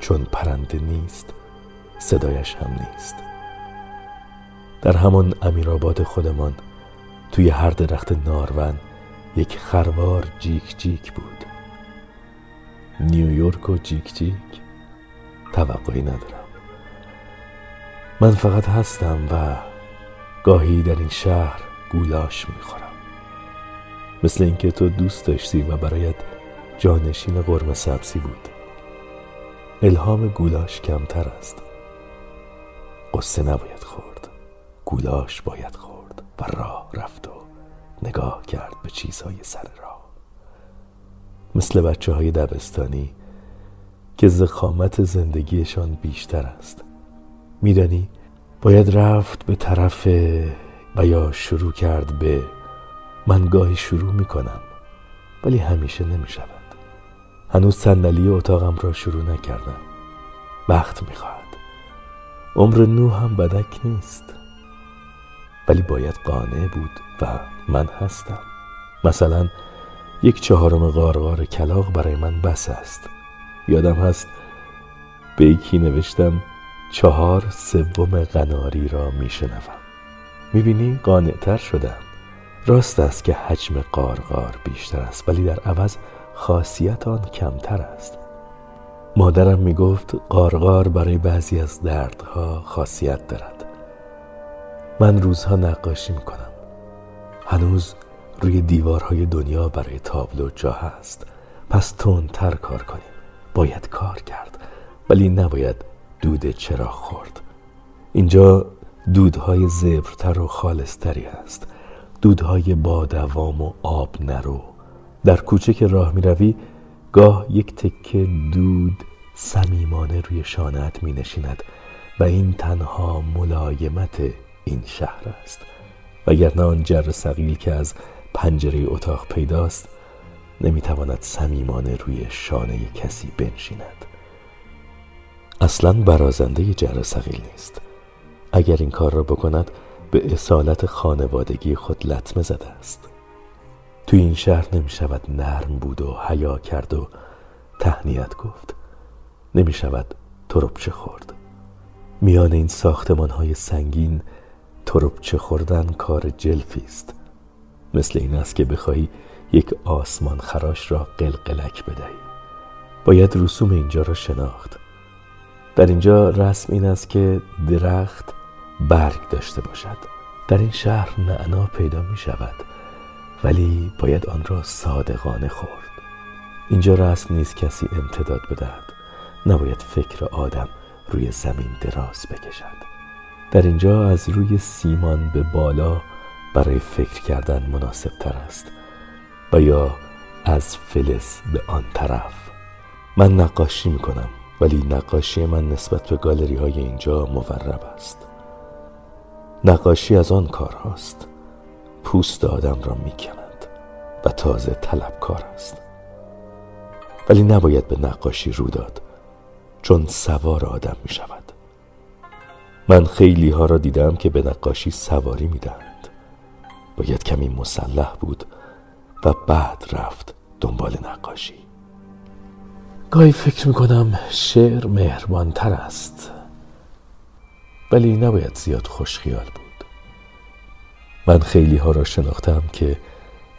چون پرنده نیست صدایش هم نیست. در همان امیرآباد خودمان توی هر درخت نارون یک خروار جیک جیک بود. نیویورک و جیک جیک توقعی ندارم. من فقط هستم و گاهی در این شهر گولاش می‌خورم. مثل اینکه تو دوست داشتی و برایت جانشین قرمه سبزی بود. الهام گولاش کمتر است. قصه نباید خورد. گولاش باید خورد و راه رفت و نگاه کرد به چیزهای سر راه. مثل بچه های دبستانی که زخامت زندگیشان بیشتر است. میدانی؟ باید رفت به طرف و یا شروع کرد به من گاهی شروع می کنم ولی همیشه نمی شود هنوز صندلی اتاقم را شروع نکردم. وقت می خواهد عمر نو هم بدک نیست. ولی باید قانع بود و من هستم. مثلا یک چهارم غارغار کلاق برای من بس است. یادم هست به یکی نوشتم چهار سوم قناری را میشنوم. می‌بینی؟ قانعتر شدم. راست است که حجم قارقار بیشتر است ولی در عوض خاصیت آن کمتر است. مادرم می‌گفت قارقار برای بعضی از دردها خاصیت دارد. من روزها نقاشی می‌کنم. هنوز روی دیوارهای دنیا برای تابلو جا هست. پس تر کار کنیم. باید کار کرد ولی نباید دود چرا خورد. اینجا دودهای زبرتر و خالصتری هست. دودهای با دوام و آب نرو. در کوچه که راه می روی گاه یک تکه دود صمیمانه روی شانت می نشیند و این تنها ملایمت این شهر است. وگرنه آن جر سقیل که از پنجره اتاق پیداست نمی‌تواند صمیمانه روی شانه کسی بنشیند. اصلا برازنده جر سقیل نیست. اگر این کار را بکند به اصالت خانوادگی خود لطمه زده است. توی این شهر نمی شود نرم بود و حیا کرد و تهنیت گفت. نمی شود تربچه خورد. میان این ساختمان های سنگین تربچه خوردن کار جلفی است. مثل این است که بخواهی یک آسمان خراش را قلقلک بدهی. باید رسوم اینجا را شناخت. در اینجا رسم این است که درخت برگ داشته باشد. در این شهر نعنا پیدا می شود ولی باید آن را صادقانه خورد. اینجا رسم نیست کسی امتداد بدهد. نباید فکر آدم روی زمین دراز بکشد. در اینجا از روی سیمان به بالا برای فکر کردن مناسب تر است. و یا از فلز به آن طرف. من نقاشی می کنم ولی نقاشی من نسبت به گالری های اینجا مورب است. نقاشی از آن کار هاست پوست آدم را می کند و تازه طلبکار است. ولی نباید به نقاشی رو داد چون سوار آدم می شود من خیلی ها را دیدم که به نقاشی سواری می‌دهند. باید کمی مسلح بود و بعد رفت دنبال نقاشی. گاهی فکر می‌کنم شعر مهربانتر است. ولی نباید زیاد خوشخیال بود. من خیلی ها را شناختم که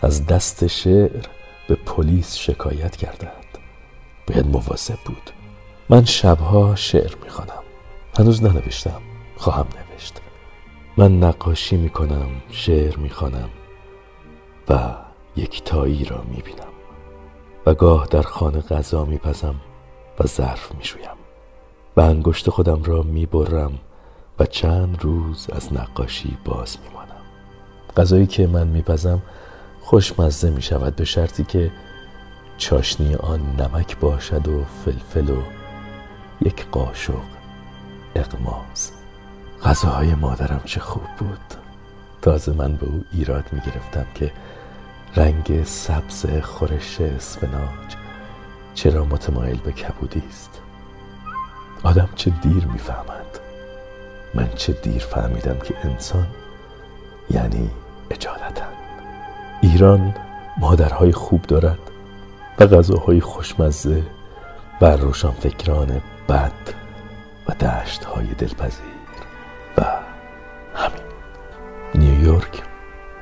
از دست شعر به پلیس شکایت کردند. باید مواظب بود. من شبها شعر می‌خوانم. هنوز ننوشتم. خواهم نوشت. من نقاشی می‌کنم شعر می‌خوانم و یک تایی را می‌بینم. و گاه در خانه غذا میپزم و ظرف می‌شویم. و انگشت خودم را می‌برم و چند روز از نقاشی باز میمانم. غذایی که من میپزم خوشمزه می‌شود به شرطی که چاشنی آن نمک باشد و فلفل و یک قاشق اقماز غذاهای مادرم چه خوب بود. تازه من به او ایراد می گرفتم که رنگ سبز خورش اسفناج چرا متمایل به کبودی است. آدم چه دیر می‌فهمد. من چه دیر فهمیدم که انسان یعنی اجالتا ایران مادرهای خوب دارد و غذاهای خوشمزه و روشنفکران بد و دشت های دلپذیر. و همین. نیویورک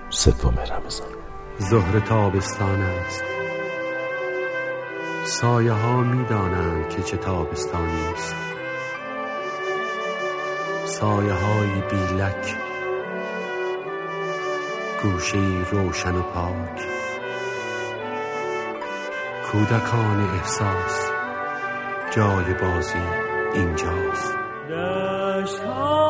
سوم رمضان. ظهر تابستان است. سایه ها می که چه تابستانی است. سایه های بیلک گوشه روشن و پاک کودکان احساس جای بازی اینجاست. دشتهایی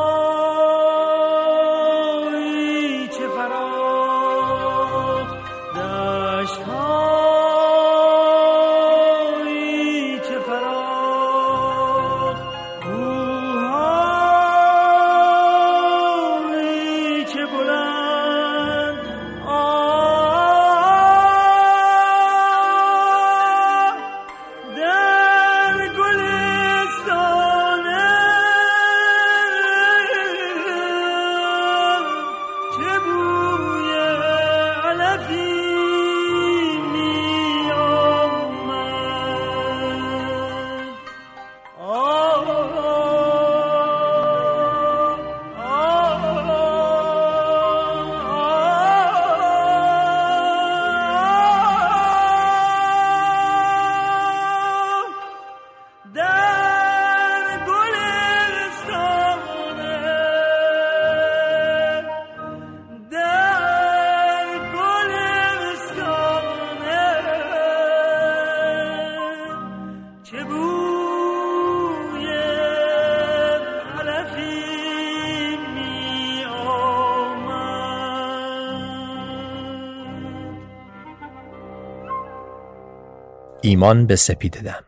ایمان به سپیده دم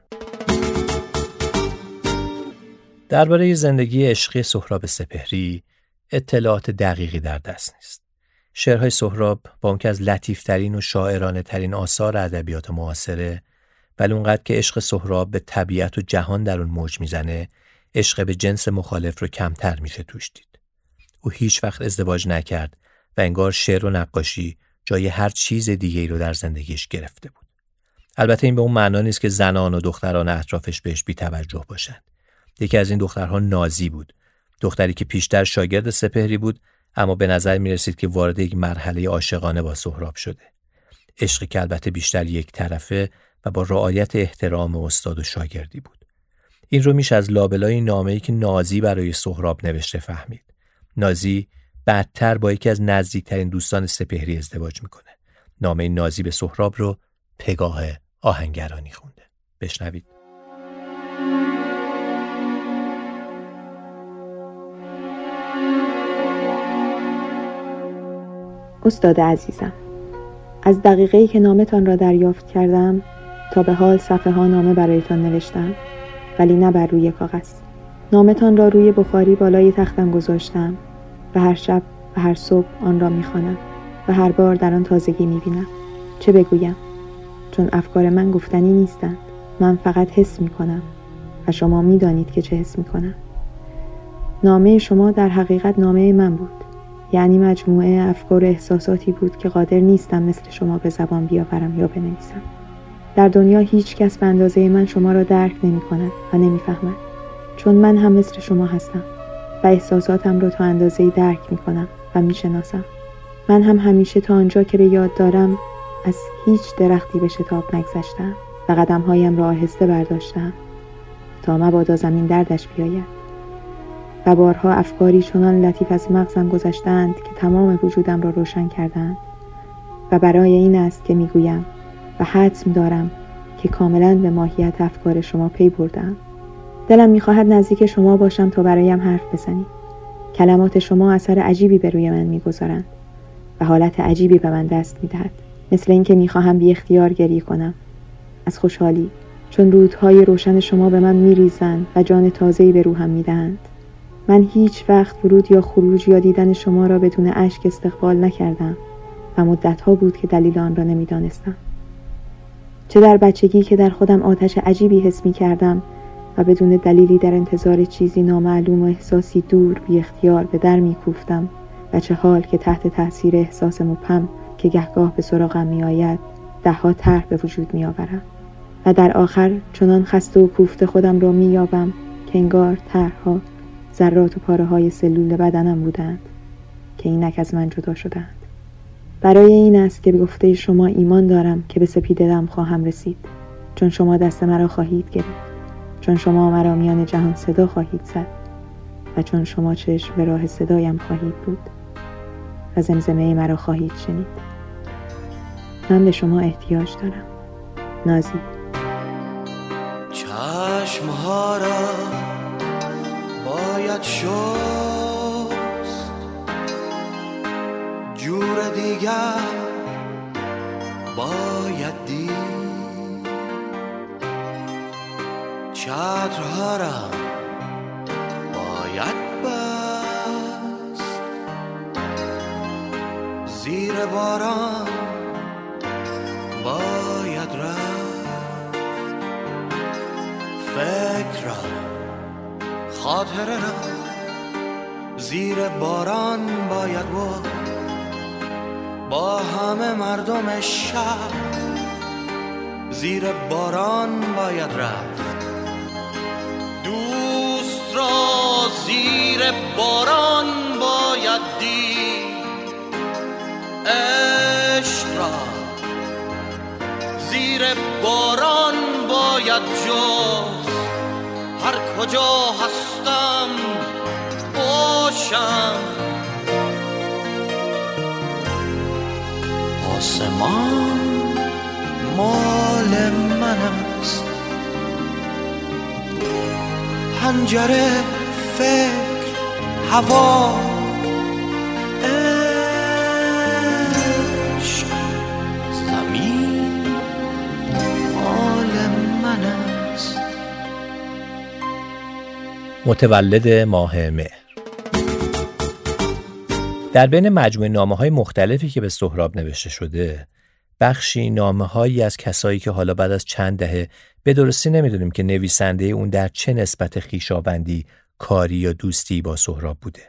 درباره زندگی عشقی سهراب سپهری اطلاعات دقیقی در دست نیست. شعرهای سهراب با اون که از لطیفترین و شاعرانه ترین آثار ادبیات معاصره ولی اونقدر که عشق سهراب به طبیعت و جهان در اون موج می‌زنه عشق به جنس مخالف رو کمتر میشه توش دید. او هیچ وقت ازدواج نکرد و انگار شعر و نقاشی جای هر چیز دیگه رو در زندگیش گرفته بود. البته این به اون معنا نیست که زنان و دختران اطرافش بهش بی توجه باشند. یکی از این دخترها نازی بود. دختری که پیشتر شاگرد سپهری بود اما به نظر می رسید که وارد یک مرحله عاشقانه با سهراب شده. عشقی که البته بیشتر یک طرفه و با رعایت احترام استاد و شاگردی بود. این رو میشه از لابلای نامه‌ای که نازی برای سهراب نوشته فهمید. نازی بعدتر با یکی از نزدیکترین دوستان سپهری ازدواج می‌کنه. نامه نازی به سهراب رو پگاه آهنگرانی خونده. بشنوید. استاد عزیزم از دقیقه که نامتان را دریافت کردم تا به حال صفحه ها نامه برایتان نوشتم ولی نه بر روی کاغذ نامتان را روی بخاری بالای تختم گذاشتم و هر شب و هر صبح آن را می‌خوانم و هر بار در آن تازگی می‌بینم چه بگویم چون افکار من گفتنی نیستند. من فقط حس می‌کنم و شما می‌دانید که چه حس می‌کنم. نامه شما در حقیقت نامه من بود. یعنی مجموعه افکار و احساساتی بود که قادر نیستم مثل شما به زبان بیاورم یا بنویسم. در دنیا هیچ کس به اندازه من شما را درک نمی کند و نمی‌فهمد. چون من هم مثل شما هستم و احساساتم را تا اندازه درک می کنم و می شناسم. من هم همیشه تا آنجا که به یاد دارم از هیچ درختی به شتاب نگذشتم و قدمهایم را آهسته برداشتم تا مبادا زمین دردش بیاید و بارها افکاری چنان لطیف از مغزم گذشتند که تمام وجودم را روشن کردند و برای این است که می‌گویم و حتم دارم که کاملا به ماهیت افکار شما پی بردم. دلم می‌خواهد نزدیک شما باشم تا برایم حرف بزنید کلمات شما اثر عجیبی به روی من می‌گذارند و حالت عجیبی به من دست می‌دهد. مثل اینکه می‌خواهم بی اختیار گریه کنم. از خوشحالی چون رودهای روشن شما به من میریزند و جان تازه‌ای به روحم می‌دهند. من هیچ وقت ورود یا خروج یا دیدن شما را بدون اشک استقبال نکردم و مدتها بود که دلیل آن را نمی‌دانستم. چه در بچگی که در خودم آتش عجیبی حس می کردم و بدون دلیلی در انتظار چیزی نامعلوم و احساسی دور بی اختیار به در می کوفتم و چه حال که تحت تاثیر احساس مبهم که گهگاه به سراغم می آید دهها طرح به وجود می آورم و در آخر چنان خسته و کوفته خودم را می یابم که انگار طرحها ذرات و پاره های سلول بدنم بودند که اینک از من جدا شدند. برای این است که به گفته شما ایمان دارم که به سپید دم خواهم رسید. چون شما دست مرا خواهید گرفت. چون شما مرا میان جهان صدا خواهید زد. و چون شما چشم به راه صدایم خواهید بود. و زمزمه مرا خواهید شنید. من به شما احتیاج دارم. نازی. چشمها را باید شست. جور دیگر باید دید. چترها را باید بست. زیر باران باید رفت. فکر را خاطره را زیر باران باید بود با همه مردم شهر زیر باران باید رفت. دوست را زیر باران عشق را. زیر باران باید جست. هر کجا هستم باشم. آسمان مال من است. پنجره فکر هوا متولد ماه مهر. در بین مجموعه نامه های مختلفی که به سهراب نوشته شده بخشی نامه هایی از کسایی که حالا بعد از چند دهه به درستی نمی‌دونیم که نویسنده اون در چه نسبت خیشابندی کاری یا دوستی با سهراب بوده.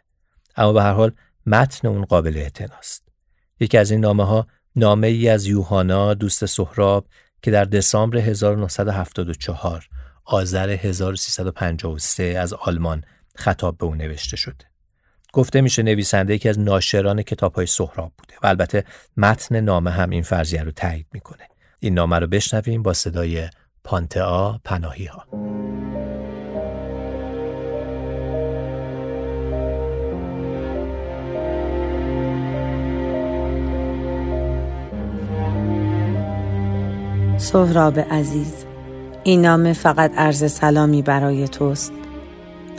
اما به هر حال متن اون قابل اعتناست. یکی از این نامه ها نامه ای از یوهانا دوست سهراب که در دسامبر 1974 آذر 1353 از آلمان خطاب به او نوشته شده گفته میشه نویسنده یکی از ناشران کتاب های سهراب بوده و البته متن نامه هم این فرضیه رو تایید می‌کنه. این نامه رو بشنویم با صدای پانتئا پناهی ها سهراب عزیز این نامه فقط عرض سلامی برای توست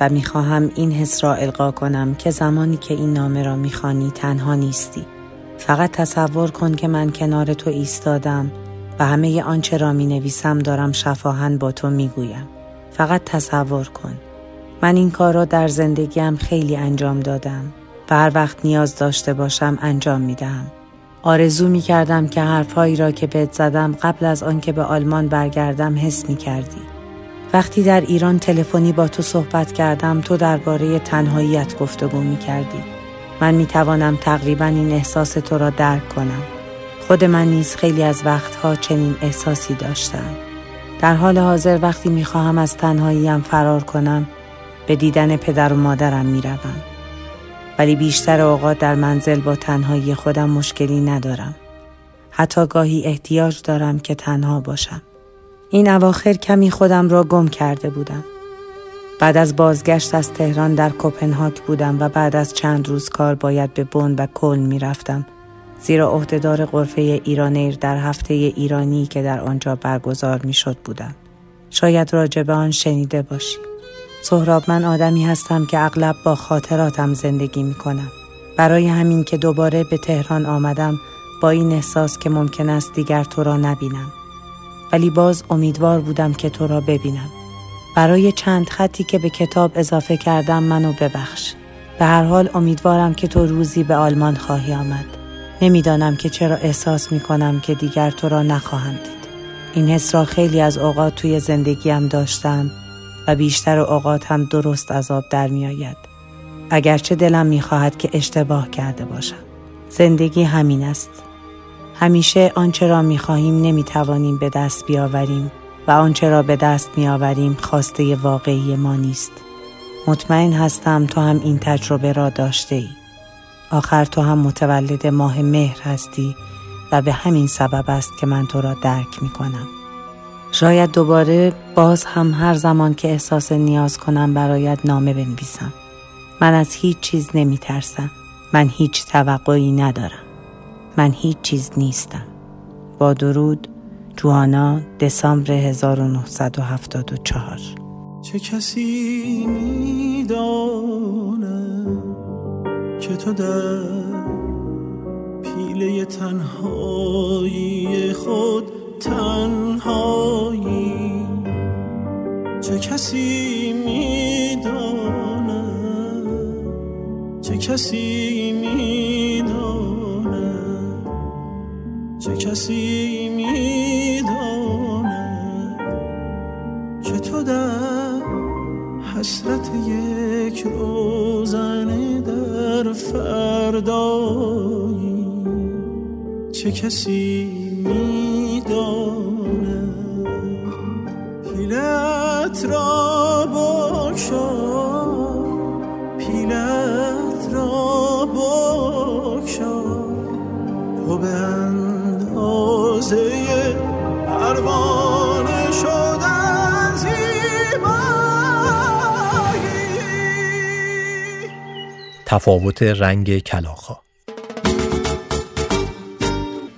و می‌خواهم این حس را القا کنم که زمانی که این نامه را می‌خوانی تنها نیستی فقط تصور کن که من کنار تو ایستادم و همه آنچه را می نویسم دارم شفاهن با تو می گویم. فقط تصور کن. من این کار را در زندگیم خیلی انجام دادم و هر وقت نیاز داشته باشم انجام می دهم. آرزو می کردم که حرفهایی را که بهت زدم قبل از آنکه به آلمان برگردم حس می کردی. وقتی در ایران تلفنی با تو صحبت کردم تو درباره تنهاییت گفتگو می کردی. من می توانم تقریبا این احساس تو را درک کنم. خود من نیز خیلی از وقتها چنین احساسی داشتم. در حال حاضر وقتی می خواهم از تنهاییم فرار کنم به دیدن پدر و مادرم می روم. ولی بیشتر اوقات در منزل با تنهایی خودم مشکلی ندارم. حتی گاهی احتیاج دارم که تنها باشم. این اواخر کمی خودم را گم کرده بودم. بعد از بازگشت از تهران در کوپنهاگ بودم و بعد از چند روز کار باید به بن و کلن می رفتم. زیرا عهدهدار قرفه ایرانیر در هفته ایرانی که در آنجا برگزار می شد بودم. شاید راجع به آن شنیده باشی. سهراب من آدمی هستم که اغلب با خاطراتم زندگی می کنم. برای همین که دوباره به تهران آمدم با این احساس که ممکن است دیگر تو را نبینم. ولی باز امیدوار بودم که تو را ببینم. برای چند خطی که به کتاب اضافه کردم منو ببخش. به هر حال امیدوارم که تو روزی به آلمان خواهی آمد. نمی‌دانم که چرا احساس می کنم که دیگر تو را نخواهم دید. این حس را خیلی از اوقات توی زندگیم داشتم و بیشتر اوقات هم درست از آب در می آید. اگرچه دلم می خواهد که اشتباه کرده باشم. زندگی همین است. همیشه آنچه را می خواهیم نمی توانیم به دست بیاوریم و آنچه را به دست می آوریم خواسته واقعی ما نیست. مطمئن هستم تو هم این تجربه را داشته ای. آخر تو هم متولد ماه مهر هستی و به همین سبب است که من تو را درک می کنم. شاید دوباره باز هم هر زمان که احساس نیاز کنم برایت نامه بنویسم. من از هیچ چیز نمی ترسم. من هیچ توقعی ندارم. من هیچ چیز نیستم. با درود جوانا دسامبر 1974 چه کسی میدانه که تو در پیله تنهایی خود تنهایی. چه کسی میدانه چه کسی میدانه چه کسی میدانه که تو در حسرت یک روزنه در فردایی؟ چه کسی میدانه پیلت را بکشا پیلت را تو به اندازه پروانه شدن زیبایی. تفاوت رنگ کلاخا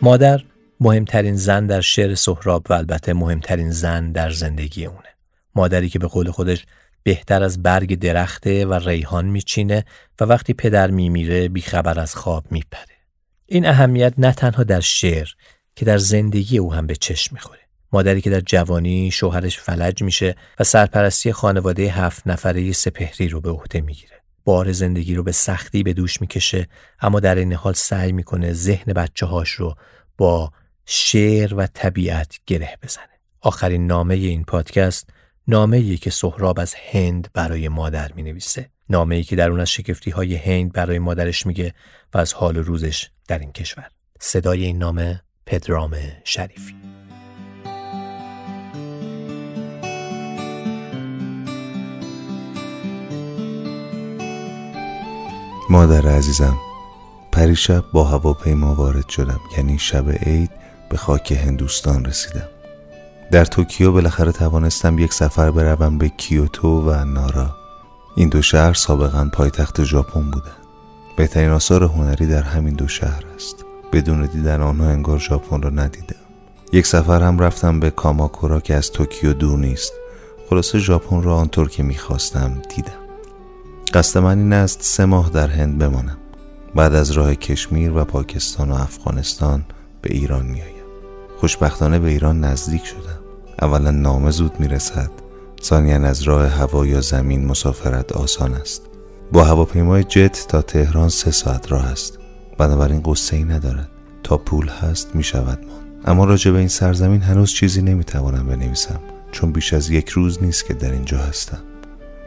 مادر مهمترین زن در شعر سهراب و البته مهمترین زن در زندگی اونه. مادری که به قول خودش بهتر از برگ درخته و ریحان میچینه و وقتی پدر میمیره بیخبر از خواب میپره. این اهمیت نه تنها در شعر که در زندگی او هم به چشم می‌خوره. مادری که در جوانی شوهرش فلج میشه و سرپرستی خانواده هفت نفره سپهری رو به عهده می‌گیره. بار زندگی رو به سختی به دوش می‌کشه اما در این حال سعی می‌کنه ذهن بچه هاش رو با شعر و طبیعت گره بزنه. آخرین نامه این پادکست نامه ای که سهراب از هند برای مادر می نویسه. نامه ای که در اون از شکفتی های هند برای مادرش میگه و از حال و روزش در این کشور. صدای این نامه پدرام شریفی. مادر عزیزم پریشب با هواپیما وارد شدم یعنی شب عید به خاک هندوستان رسیدم. در توکیو بالاخره توانستم یک سفر بروم به کیوتو و نارا. این دو شهر سابقا پایتخت ژاپن بودند بهترین آثار هنری در همین دو شهر است. بدون دیدن آنها انگار ژاپن را ندیدم. یک سفر هم رفتم به کاماکورا که از توکیو دور نیست. خلاصه ژاپن را آنطور که می‌خواستم دیدم. قصد من این است سه ماه در هند بمانم. بعد از راه کشمیر و پاکستان و افغانستان به ایران میآیم. خوشبختانه به ایران نزدیک شدم. اولا نامه زود می‌رسد. ثانیا از راه هوا یا زمین مسافرت آسان است. با هواپیمای جت تا تهران سه ساعت راه است. بنابراین قصه ای ندارد. تا پول هست می شود ماند. اما راجع به این سرزمین هنوز چیزی نمی‌توانم بنویسم. چون بیش از یک روز نیست که در اینجا هستم.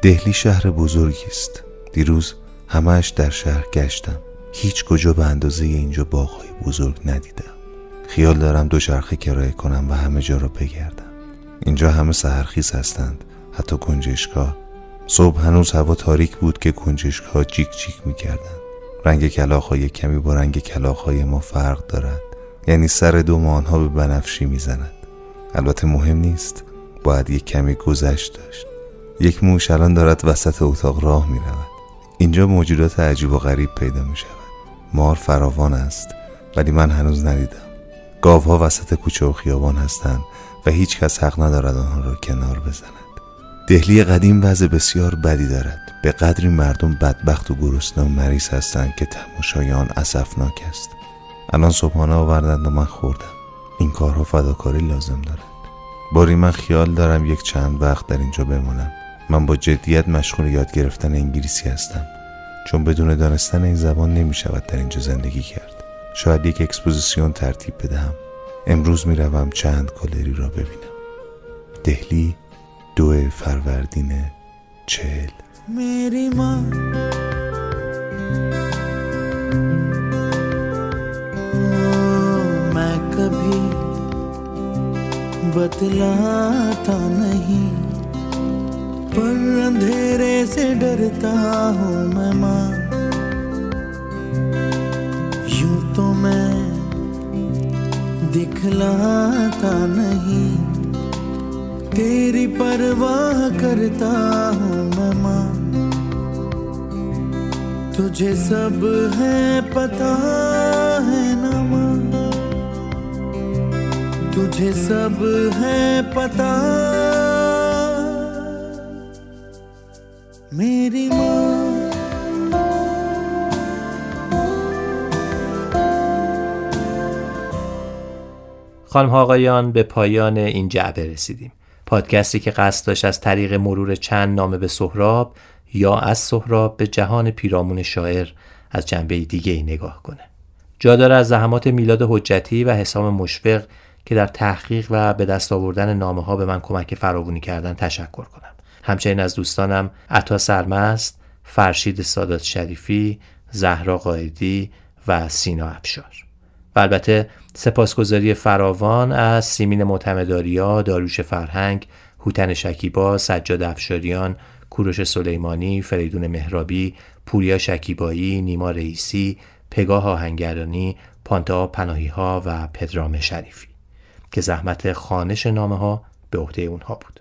دهلی شهر بزرگی است. دیروز همهش در شهر گشتم. هیچ کجا به اندازه اینجا باغهای بزرگ ندیدم. خیال دارم دوچرخه کرایه کنم و همه جا را بگردم. اینجا همه سهرخیز هستند حتی کنجشگاه. صبح هنوز هوا تاریک بود که کنجشگاه جیک جیک می‌کردند. رنگ کلاخهای کمی با رنگ کلاخهای ما فرق دارد. یعنی سر دو آنها به بنفشی می‌زند. البته مهم نیست باید یک کمی گذشت داشت. یک موش الان دارد وسط اتاق راه می رود اینجا موجودات عجیب و غریب پیدا می شود مار فراوان است ولی من هنوز ندیدم. گاوها وسط کوچه و خیابان هستند و هیچ کس حق ندارد آنها را کنار بزند. دهلی قدیم وضع بسیار بدی دارد. به قدری مردم بدبخت و گرسنه و مریض هستند که تماشای آن اسفناک است. الان صبحانه آوردند و من خوردم. این کارها فداکاری لازم دارد. باری من خیال دارم یک چند وقت در اینجا بمانم. من با جدیت مشغول یاد گرفتن انگلیسی هستم. چون بدون دانستن این زبان نمی شود در اینجا زندگی کرد. شاید یک exposition ترتیب بدم امروز می‌روم چند گالری را ببینم. دهلی دو فروردین چهل. میری ماں. میں کبھی بتلاتا نہیں. پر اندھیرے سے ڈرتا ہوں میں ماں. दिखलाता नहीं। तेरी परवाह करता हूँ मैं माँ। तुझे सब है, पता है ना माँ। तुझे सब है, पता। मेरी माँ। خانم آقایان به پایان این جعبه رسیدیم. پادکستی که قصد داشت از طریق مرور چند نامه به سهراب یا از سهراب به جهان پیرامون شاعر از جنبه دیگه ای نگاه کنه. جا داره از زحمات میلاد حجتی و حسام مشفق که در تحقیق و به دست آوردن نامه ها به من کمک فراوانی کردن تشکر کنم. همچنین از دوستانم عطا سرمست فرشید سادات شریفی زهرا قائدی و سینا ابشار. و البته سپاسگزاری فراوان از سیمین معتمداریا، داروش فرهنگ، هوتن شکیبا، سجاد افشاریان، کوروش سلیمانی، فریدون مهرابی، پوریا شکیبایی، نیما رئیسی، پگاه آهنگرانی، پانته‌آ پناهی‌ها و پدرام شریفی که زحمت خوانش نامه ها به عهده اونها بود.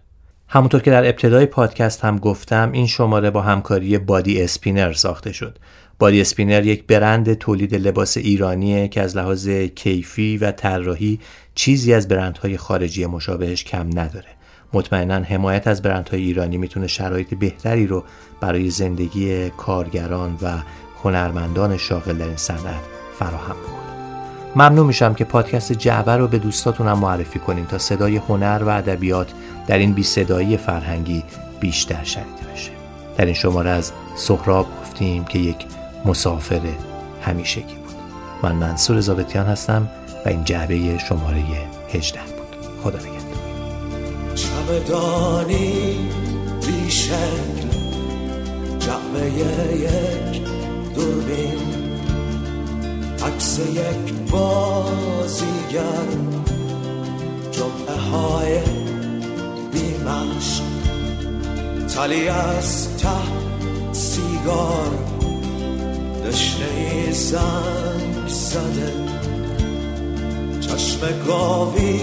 همونطور که در ابتدای پادکست هم گفتم این شماره با همکاری Body Spinner ساخته شد Body Spinner یک برند تولید لباس ایرانیه که از لحاظ کیفی و طراحی چیزی از برندهای خارجی مشابهش کم نداره. مطمئنا حمایت از برندهای ایرانی می‌تونه شرایط بهتری رو برای زندگی کارگران و هنرمندان شاغل در این صنعت فراهم کنه ممنون میشم که پادکست جعبه رو به دوستاتونم معرفی کنین تا صدای هنر و ادبیات در این بی صدایی فرهنگی بیشتر شنیده بشه. در این شماره از سهراب گفتیم که یک مسافر همیشگی بود. من منصور زابتیان هستم و این جعبه شماره 18 بود. خدا نگهدار. چمدانی بیشکل جعبه یک دوربین. عکس یک بازیگر. جمعه های بیمشق. تلی از ته سیگار. دشنه زنگ زده. چشم گاوی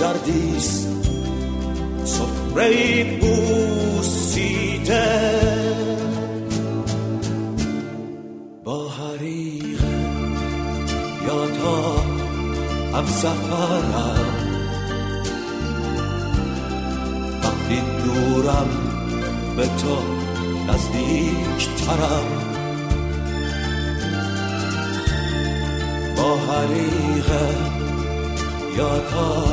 در دیس سفره بوسیده. با حریق یادها هم سفرم. وقتی دورم به تو نزدیک ترم با حریق یادها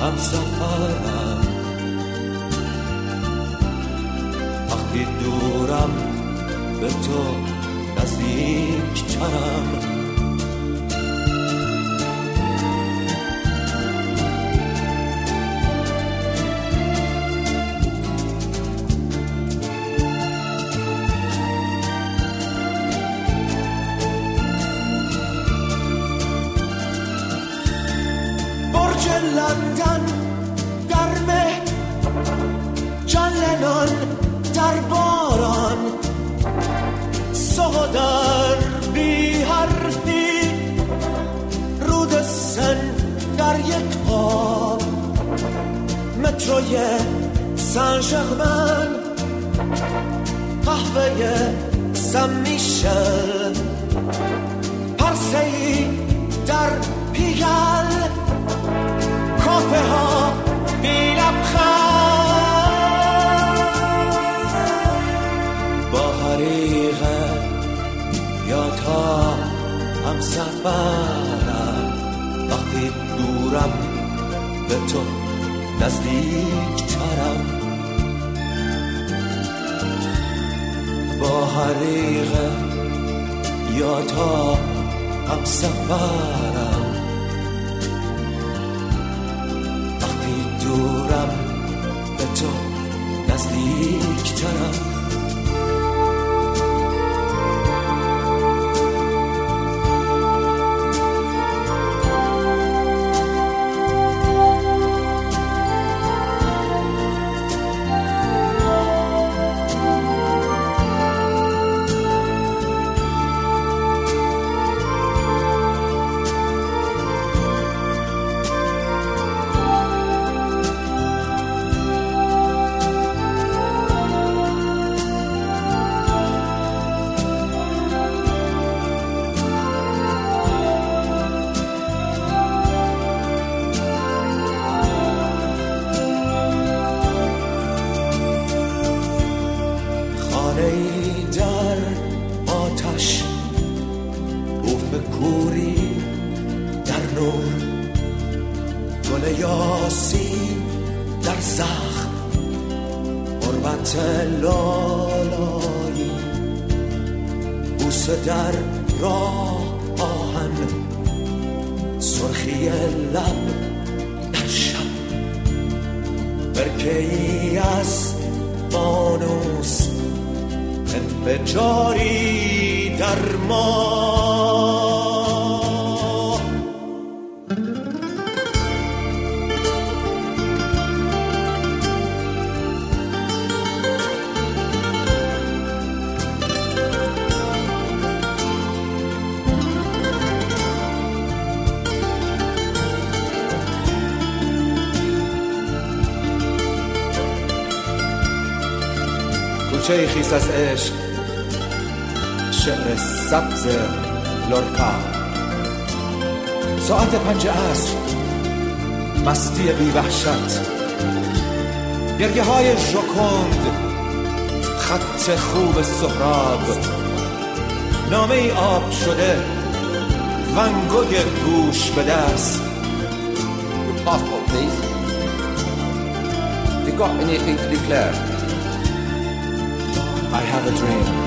هم سفرم. وقتی دورم به تو نزدیک ترم متروی سن شغمن قهوه سم میشل پرسه در پیگل. کافه ها بی با حریقه یا تا هم وقتی دورم به تو نزدیک ترم. با حریقه یا تا هم سفرم. وقتی دورم به تو نزدیک ترم. خیس از عشق؟ شعر سبز لورکا ساعت پنج عصر مستی بی وحشت. گرگه های ژوکند خط خوب سهراب. نامه ای آب شده ونگوگ گوش به دست. Passport, please. You got anything to declare? I have a dream